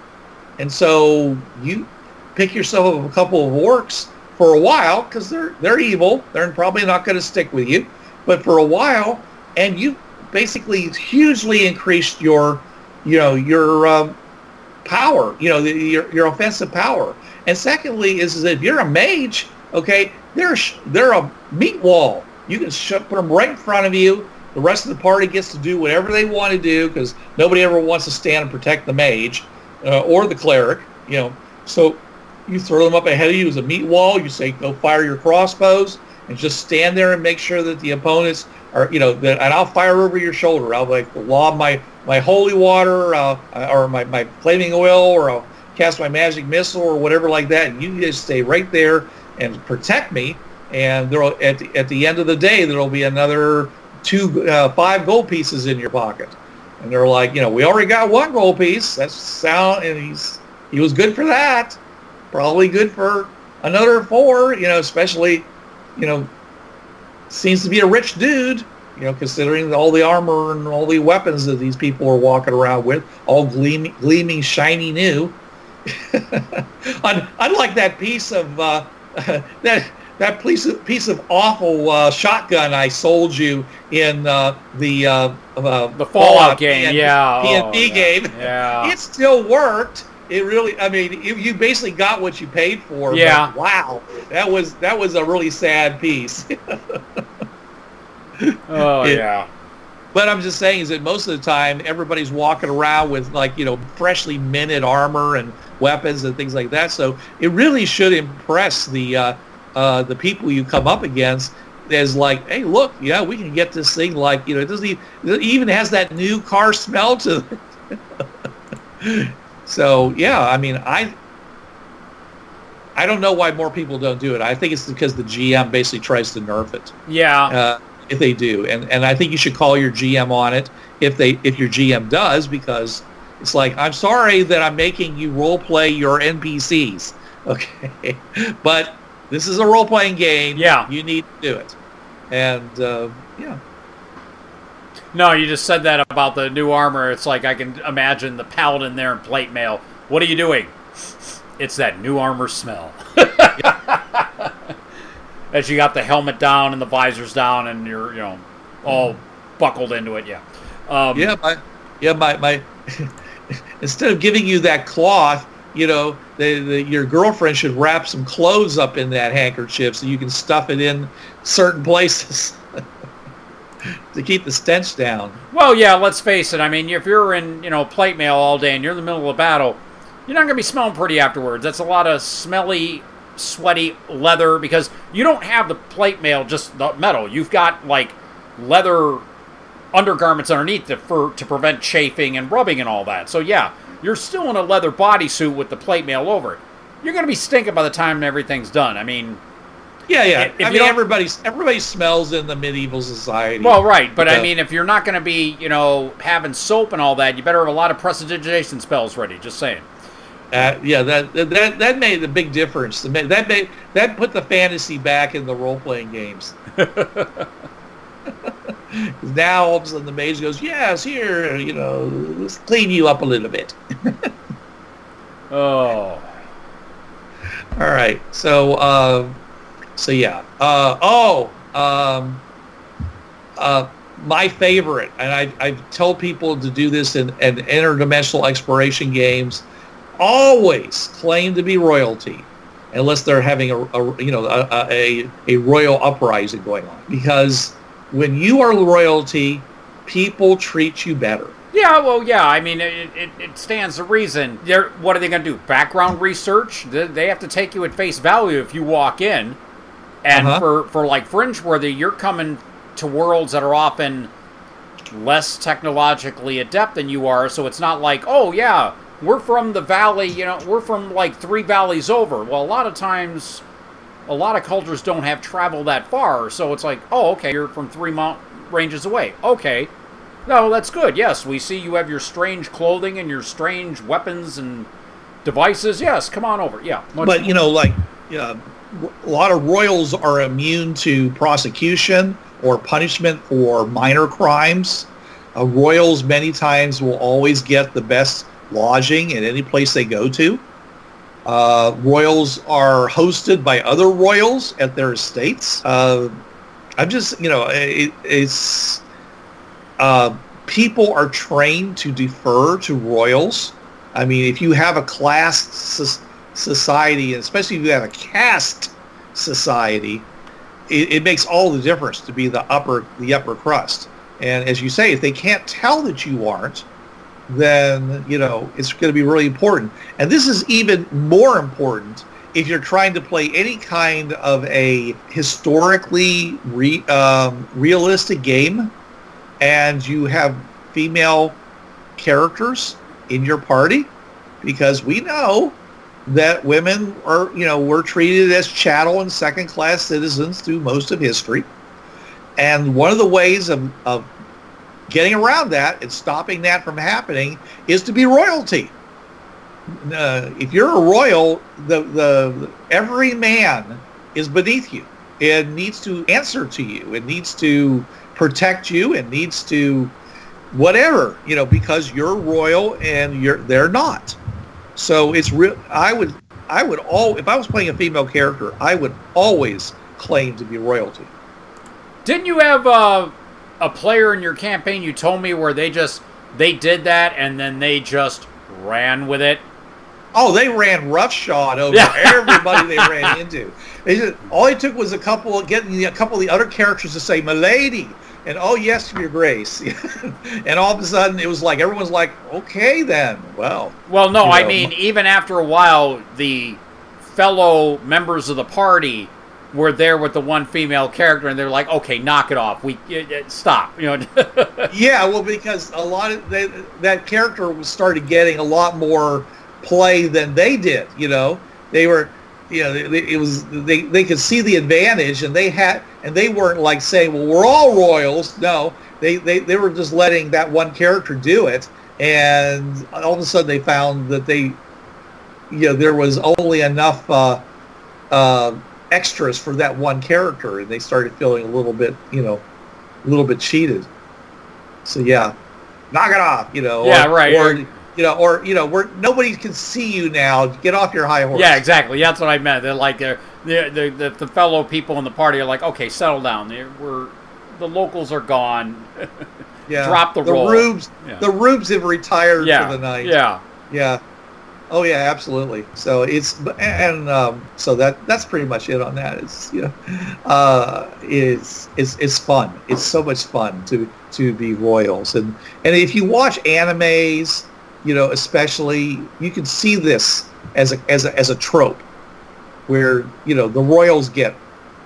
Speaker 1: and so you pick yourself up a couple of orcs for a while because they're they're evil. They're probably not going to stick with you, but for a while, and you basically hugely increased your, you know, your um, power. You know, the, your your offensive power. And secondly, is, is if you're a mage, okay, they're they're a meat wall. You can sh- put them right in front of you. The rest of the party gets to do whatever they want to do because nobody ever wants to stand and protect the mage uh, or the cleric. You know, so you throw them up ahead of you as a meat wall. You say, go fire your crossbows and just stand there and make sure that the opponents are, you know, that, and I'll fire over your shoulder. I'll like lob my, my holy water uh, or my, my flaming oil or I'll cast my magic missile or whatever like that. And you just stay right there and protect me. And there at the, at the end of the day, there'll be another two, uh, five gold pieces in your pocket. And they're like, you know, we already got one gold piece. That's sound, and he's he was good for that. Probably good for another four. You know, especially, you know, seems to be a rich dude. You know, considering all the armor and all the weapons that these people are walking around with, all gleaming, gleaming, shiny new. Unlike that piece of uh, that that piece of, piece of awful uh, shotgun I sold you in uh, the uh, uh,
Speaker 2: The Fallout game,
Speaker 1: PNP
Speaker 2: yeah. oh,
Speaker 1: PNP
Speaker 2: yeah,
Speaker 1: game.
Speaker 2: Yeah.
Speaker 1: It still worked. It really, I mean, you, you basically got what you paid for. but
Speaker 2: Yeah.
Speaker 1: wow, that was that was a really sad piece.
Speaker 2: oh,
Speaker 1: it-
Speaker 2: yeah.
Speaker 1: But I'm just saying is that most of the time everybody's walking around with like, you know, freshly minted armor and weapons and things like that. So it really should impress the uh, uh, the people you come up against as like, hey, look, yeah, we can get this thing like, you know, it doesn't even, it even has that new car smell to it. so yeah, I mean, I I don't know why more people don't do it. I think it's because the GM basically tries to nerf it
Speaker 2: Yeah.
Speaker 1: uh, if they do, and and I think you should call your GM on it if they if your GM does because it's like I'm sorry that I'm making you role play your NPCs, okay, but this is a role playing game.
Speaker 2: Yeah.
Speaker 1: you need to do it, and uh, yeah,
Speaker 2: No, you just said that about the new armor. It's like I can imagine the paladin there in plate mail. What are you doing? It's that new armor smell. As you got the helmet down and the visors down and you're, you know, all buckled into it. Yeah. Um,
Speaker 1: yeah, my yeah my my instead of giving you that cloth. You know, the, the, your girlfriend should wrap some clothes up in that handkerchief so you can stuff it in certain places to keep the stench down.
Speaker 2: Well, yeah, let's face it. I mean, if you're in, you know, plate mail all day and you're in the middle of a battle, you're not going to be smelling pretty afterwards. That's a lot of smelly, sweaty leather because you don't have the plate mail, just the metal. You've got, like, leather undergarments underneath to, for, to prevent chafing and rubbing and all that. So, yeah, you're still in a leather bodysuit with the plate mail over it. You're going to be stinking by the time everything's done. I mean,
Speaker 1: Yeah, yeah.
Speaker 2: If
Speaker 1: I mean,
Speaker 2: don't-
Speaker 1: everybody everybody smells in the medieval society.
Speaker 2: Well, right, but I mean, if you're not going to be, you know, having soap and all that, you better have a lot of prestidigitation spells ready. Just saying.
Speaker 1: Uh, yeah, that that that made a big difference. That made that put the fantasy back in the role playing games. now all of a sudden the mage goes, "Yes, here, you know, let's clean you up a little bit."
Speaker 2: Oh,
Speaker 1: All right, so uh, So yeah. Uh, oh, um, uh, my favorite, and I, I've told people to do this in, in interdimensional exploration games. Always claim to be royalty, unless they're having a, a you know a, a a royal uprising going on. Because when you are royalty, people treat you better.
Speaker 2: Yeah, well, yeah. I mean, it, it, it stands to reason. They're, what are they going to do? Background research? They, they have to take you at face value if you walk in. And
Speaker 1: Uh-huh.
Speaker 2: for, for like Fringeworthy, you're coming to worlds that are often less technologically adept than you are. So it's not like, oh, yeah, we're from the valley, you know, we're from like three valleys over. Well, a lot of times, a lot of cultures don't have traveled that far. So it's like, oh, okay, you're from three mount ranges away. Okay. No, that's good. Yes, we see you have your strange clothing and your strange weapons and devices. Yes, come on over. Yeah.
Speaker 1: but you know like uh, a lot of royals are immune to prosecution or punishment for minor crimes. Uh, royals many times will always get the best lodging in any place they go to. Uh, royals are hosted by other royals at their estates. Uh, i'm just you know it, it's uh, people are trained to defer to royals. I mean, if you have a class society, especially if you have a caste society, it, it makes all the difference to be the upper the upper crust. And as you say, if they can't tell that you aren't, then you know it's going to be really important. And this is even more important if you're trying to play any kind of a historically re, um, realistic game, and you have female characters in your party because we know that women are, you know, were treated as chattel and second class citizens through most of history. And one of the ways of, of getting around that and stopping that from happening is to be royalty. Uh, if you're a royal, the, the every man is beneath you. It needs to answer to you. It needs to protect you. It needs to whatever you know because you're royal and you're they're not so it's real i would i would all if i was playing a female character i would always claim to be royalty
Speaker 2: Didn't you have uh, a player in your campaign you told me where they just they did that and then they just ran with it?
Speaker 1: oh they ran roughshod over
Speaker 2: Yeah.
Speaker 1: everybody they ran into they just, all it took was a couple of getting the- a couple of the other characters to say milady and oh yes your grace and all of a sudden it was like everyone's like okay then well
Speaker 2: Well, no, I
Speaker 1: know,
Speaker 2: mean even after a while the fellow members of the party were there with the one female character and they're like, "Okay, knock it off. We uh, uh, stop." You know.
Speaker 1: Yeah, well, because a lot of they, that character was started getting a lot more play than they did. You know, they were, you know, it was they they could see the advantage, and they had, and they weren't like saying, "Well, we're all royals." No, they they they were just letting that one character do it, and all of a sudden they found that they, you know, there was only enough. Uh, uh, extras for that one character and they started feeling a little bit you know a little bit cheated so yeah, knock it off. You know.
Speaker 2: Yeah,
Speaker 1: or,
Speaker 2: right.
Speaker 1: Or you know, or you know, where nobody can see you now. Get off your high horse.
Speaker 2: yeah, exactly. That's what I meant. They're like they're, they're, the the the fellow people in the party are like, "Okay, settle down. They're- We're the locals are gone."
Speaker 1: yeah.
Speaker 2: drop the
Speaker 1: the
Speaker 2: roll.
Speaker 1: rubes.
Speaker 2: Yeah.
Speaker 1: The rubes have retired
Speaker 2: yeah.
Speaker 1: for the night.
Speaker 2: Yeah.
Speaker 1: Yeah. Oh yeah, absolutely. So it's and um, so that that's pretty much it on that. It's you know, uh, it's it's it's fun. It's so much fun to to be royals and and if you watch animes, you know, especially you can see this as a as a as a trope where you know the royals get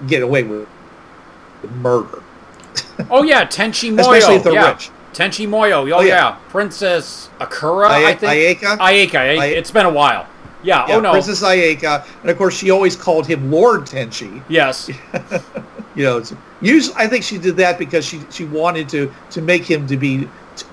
Speaker 1: get away with murder,
Speaker 2: Oh yeah, Tenchi Muyo.
Speaker 1: especially if they're
Speaker 2: yeah.
Speaker 1: rich.
Speaker 2: Tenchi Muyo. Oh,
Speaker 1: Oh,
Speaker 2: yeah.
Speaker 1: yeah.
Speaker 2: Princess Akura, I
Speaker 1: Aye-
Speaker 2: think. Ay-
Speaker 1: Ay-
Speaker 2: It's been a while. Yeah.
Speaker 1: Yeah,
Speaker 2: oh no.
Speaker 1: Princess Ayeka, and of course she always called him Lord Tenchi.
Speaker 2: Yes.
Speaker 1: you know, it's, usually I think she did that because she she wanted to to make him to be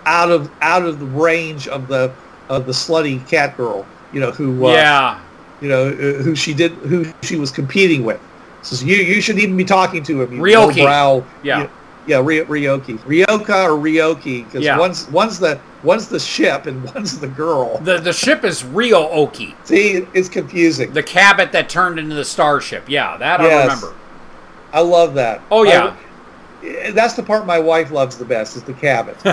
Speaker 1: out of out of the range of the of the slutty cat girl. You know who uh,
Speaker 2: yeah.
Speaker 1: You know uh, who she did who she was competing with. Says you you shouldn't even be talking to him.
Speaker 2: Ryoki.
Speaker 1: brow.
Speaker 2: Yeah.
Speaker 1: you- yeah, Ry- Ryoki, Ryoka or Ryoki, because
Speaker 2: Yeah.
Speaker 1: one's one's the one's the ship and one's the girl.
Speaker 2: The the ship is Ryo-Ohki.
Speaker 1: See, it's confusing.
Speaker 2: The cabbit that turned into the starship. Yeah, that I remember.
Speaker 1: I love that.
Speaker 2: Oh, yeah.
Speaker 1: I- that's the part my wife loves the best is the cabin.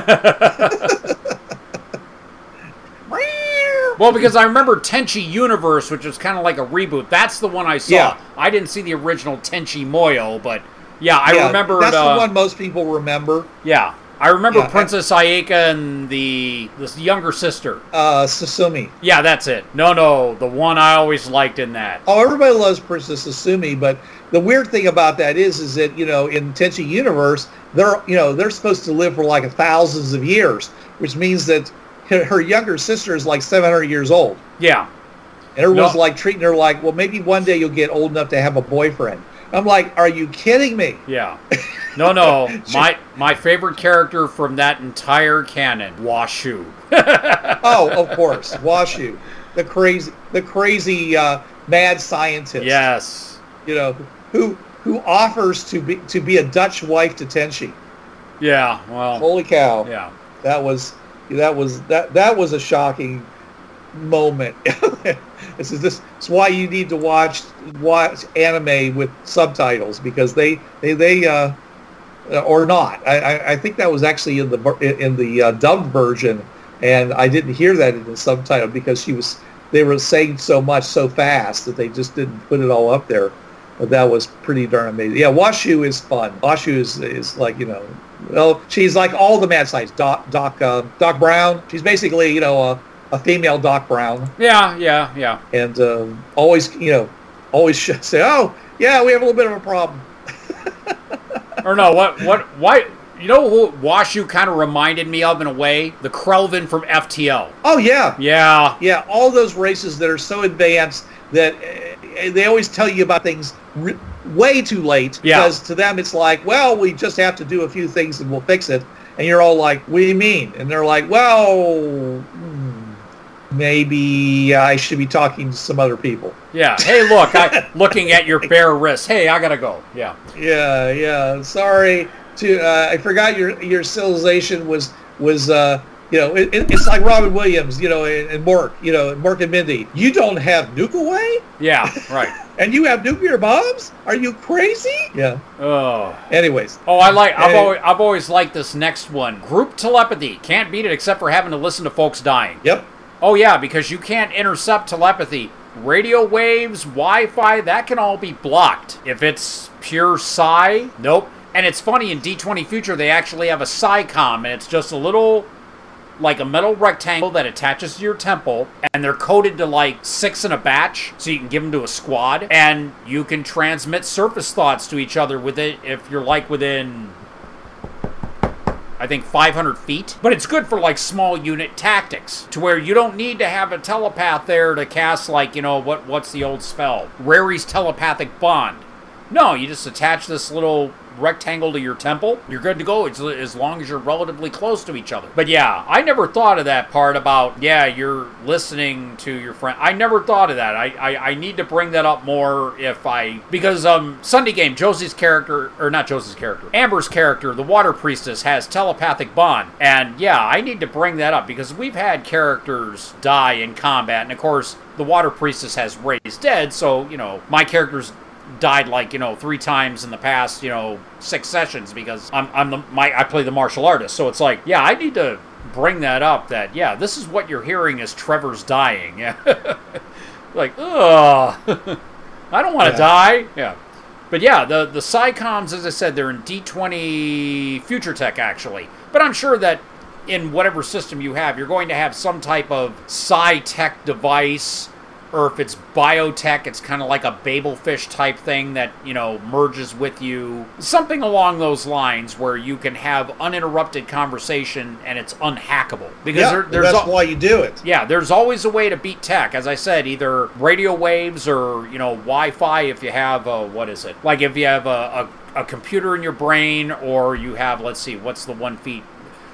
Speaker 2: Well, because I remember Tenchi Universe, which was kind of like a reboot. That's the one I saw.
Speaker 1: Yeah.
Speaker 2: I didn't see the original Tenchi Muyo, but yeah, I
Speaker 1: Yeah,
Speaker 2: remember.
Speaker 1: That's
Speaker 2: uh,
Speaker 1: the one most people remember.
Speaker 2: Yeah, I remember
Speaker 1: Yeah,
Speaker 2: Princess Ayeka and the this younger sister.
Speaker 1: Uh, Sasami.
Speaker 2: Yeah, that's it. No, no, the one I always liked in that.
Speaker 1: Oh, everybody loves Princess Sasami, but the weird thing about that is, is that you know, in Tenchi Universe, they're you know they're supposed to live for like thousands of years, which means that her, her younger sister is like 700 years old,
Speaker 2: Yeah,
Speaker 1: and everyone's
Speaker 2: No.
Speaker 1: like treating her like, well, maybe one day you'll get old enough to have a boyfriend. I'm like, are you kidding me?
Speaker 2: yeah. No, no. my my favorite character from that entire canon, Washu.
Speaker 1: Oh, of course, Washu, the crazy, the crazy uh, mad scientist.
Speaker 2: yes.
Speaker 1: you know, who who offers to be to be a Dutch wife to Tenchi.
Speaker 2: Yeah. Well.
Speaker 1: Holy cow!
Speaker 2: Yeah.
Speaker 1: That was that was that that was a shocking moment. this is this is why you need to watch watch anime with subtitles because they they they uh or not. I I, think that was actually in the in the uh, dubbed version, and I didn't hear that in the subtitle because she was they were saying so much so fast that they just didn't put it all up there. But that was pretty darn amazing. Yeah, Washu is fun. Washu is, is like you know, well, she's like all the mad science. Doc Doc uh, Doc Brown. She's basically you know a, a female Doc Brown,
Speaker 2: Yeah. Yeah. Yeah.
Speaker 1: and um, always you know always say, oh yeah, we have a little bit of a problem.
Speaker 2: Or no, what what why you know who Washu kind of reminded me of in a way? The Krelvin from FTL.
Speaker 1: Oh yeah,
Speaker 2: Yeah.
Speaker 1: Yeah, all those races that are so advanced that uh, they always tell you about things re- way too late
Speaker 2: Yeah.
Speaker 1: because to them it's like, well, we just have to do a few things and we'll fix it. And you're all like, what do you mean? And they're like, well, hmm, maybe I should be talking to some other people.
Speaker 2: Yeah. Hey, look, I looking at your bare wrist. Hey, I gotta go. Yeah.
Speaker 1: Yeah, yeah. Sorry to uh, I forgot your your civilization was was uh, you know it, it- it's like Robin Williams, you know, and, and Mork, you know, Mork and Mindy. You don't have nuke away,
Speaker 2: Yeah. Right.
Speaker 1: And you have nuclear bombs? Are you crazy? Yeah.
Speaker 2: Oh.
Speaker 1: Anyways,
Speaker 2: Oh, I like. I've
Speaker 1: Hey.
Speaker 2: always, I've always liked this next one. Group telepathy can't beat it except for having to listen to folks dying.
Speaker 1: yep.
Speaker 2: Oh yeah, because you can't intercept telepathy. Radio waves, Wi-Fi, that can all be blocked. If it's pure psi, nope. And it's funny in D20 Future they actually have a PsiCom, and it's just a little like a metal rectangle that attaches to your temple, and they're coded to like six in a batch, so you can give them to a squad, and you can transmit surface thoughts to each other with it if you're like within I think 500 feet. But it's good for like small unit tactics, to where you don't need to have a telepath there to cast like you know what what's the old spell, Rary's telepathic bond. No, you just attach this little rectangle to your temple. You're good to go as, long as you're relatively close to each other. But yeah, I never thought of that part about yeah you're listening to your friend. I never thought of that. I I, I need to bring that up more if I because um Sunday game Josie's character or not Josie's character Amber's character the Water Priestess has telepathic bond and yeah I need to bring that up because we've had characters die in combat and of course the Water Priestess has raised dead so you know my characters died like you know three times in the past you know six sessions because I'm I'm the my I play the martial artist. So it's like yeah I need to bring that up that yeah this is what you're hearing is Trevor's dying. Yeah like ugh. I don't want to
Speaker 1: Yeah.
Speaker 2: die. Yeah. But yeah the the Psycoms as I said they're in D20 Future Tech actually. But I'm sure that in whatever system you have you're going to have some type of Psi Tech device or if it's biotech, it's kind of like a Babelfish type thing that, you know, merges with you. Something along those lines where you can have uninterrupted conversation and it's unhackable. Because
Speaker 1: Yeah,
Speaker 2: there, there's
Speaker 1: that's
Speaker 2: al-
Speaker 1: why you do it.
Speaker 2: yeah, there's always a way to beat tech. As I said, either radio waves or, you know, Wi-Fi if you have a, what is it? Like if you have a, a, a computer in your brain or you have, let's see, what's the one feet?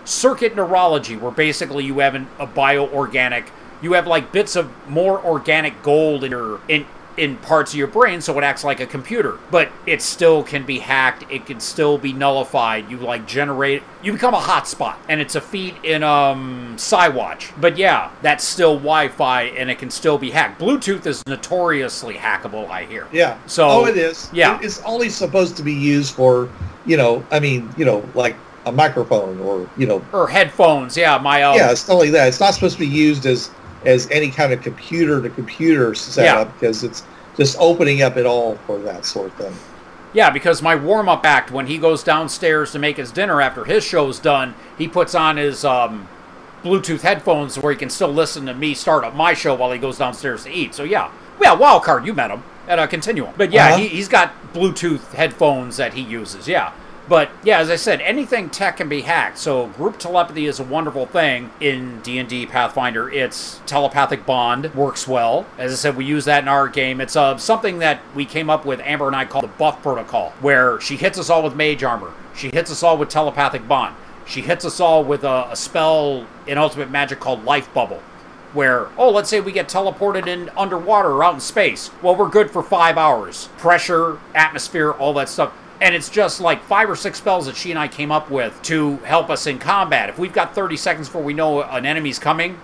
Speaker 2: Circuit neurology, where basically you have an, a bioorganic, you have like bits of more organic gold in your in in parts of your brain, so it acts like a computer. But it still can be hacked. It can still be nullified. You like generate. You become a hotspot, and it's a feat in um Cywatch. But yeah, that's still Wi-Fi, and it can still be hacked. Bluetooth is notoriously hackable. I hear.
Speaker 1: Yeah.
Speaker 2: So-
Speaker 1: oh, it is.
Speaker 2: yeah.
Speaker 1: It's only supposed to be used for, you know, I mean, you know, like a microphone or you know,
Speaker 2: Or headphones. Yeah, my um,
Speaker 1: yeah, stuff like that. It's not supposed to be used as as any kind of computer to computer setup because it's just opening up at all for that sort of thing.
Speaker 2: Yeah, because my warm up act, when he goes downstairs to make his dinner after his show's done, he puts on his um, Bluetooth headphones where he can still listen to me start up my show while he goes downstairs to eat. So yeah, yeah, Wildcard, you met him at a Continuum. But yeah,
Speaker 1: Uh-huh.
Speaker 2: he, he's got Bluetooth headphones that he uses. Yeah. But yeah, as I said, anything tech can be hacked. So group telepathy is a wonderful thing in D&D Pathfinder. It's telepathic bond works well. As I said, we use that in our game. It's uh, something that we came up with Amber and I call the buff protocol, where she hits us all with mage armor. She hits us all with telepathic bond. She hits us all with a, a spell in ultimate magic called life bubble where, oh, let's say we get teleported in underwater or out in space. Well, we're good for five hours. Pressure, atmosphere, all that stuff. And it's just like five or six spells that she and I came up with to help us in combat. If we've got 30 seconds before we know an enemy's coming,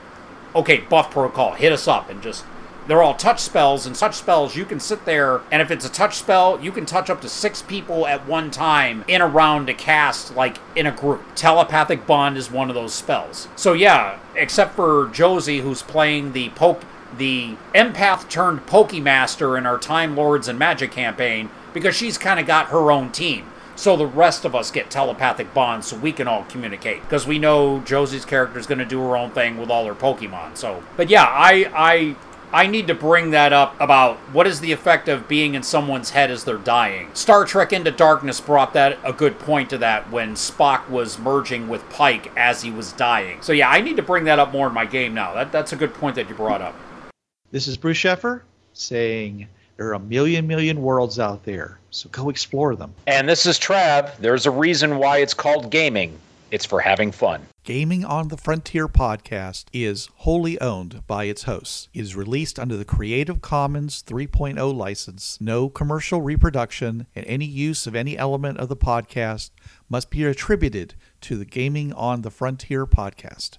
Speaker 2: okay, buff protocol, hit us up and just. They're all touch spells, and touch spells, you can sit there, and if it's a touch spell, you can touch up to six people at one time in a round to cast, like in a group. Telepathic Bond is one of those spells. So, yeah, except for Josie, who's playing the Pope, the empath turned Pokemaster in our Time Lords and Magic campaign, because she's kind of got her own team. So the rest of us get telepathic bonds so we can all communicate. Because we know Josie's character is going to do her own thing with all her Pokemon. So, but yeah, I, I, I need to bring that up about what is the effect of being in someone's head as they're dying. Star Trek Into Darkness brought that a good point to that when Spock was merging with Pike as he was dying. So yeah, I need to bring that up more in my game now. That, that's a good point that you brought up.
Speaker 3: This is Bruce Sheffer saying there are a million, million worlds out there, so go explore them.
Speaker 4: And this is Trav. There's a reason why it's called gaming. It's for having fun.
Speaker 3: Gaming on the Frontier podcast is wholly owned by its hosts. It is released under the Creative Commons 3.0 license. No commercial reproduction and any use of any element of the podcast must be attributed to the Gaming on the Frontier podcast.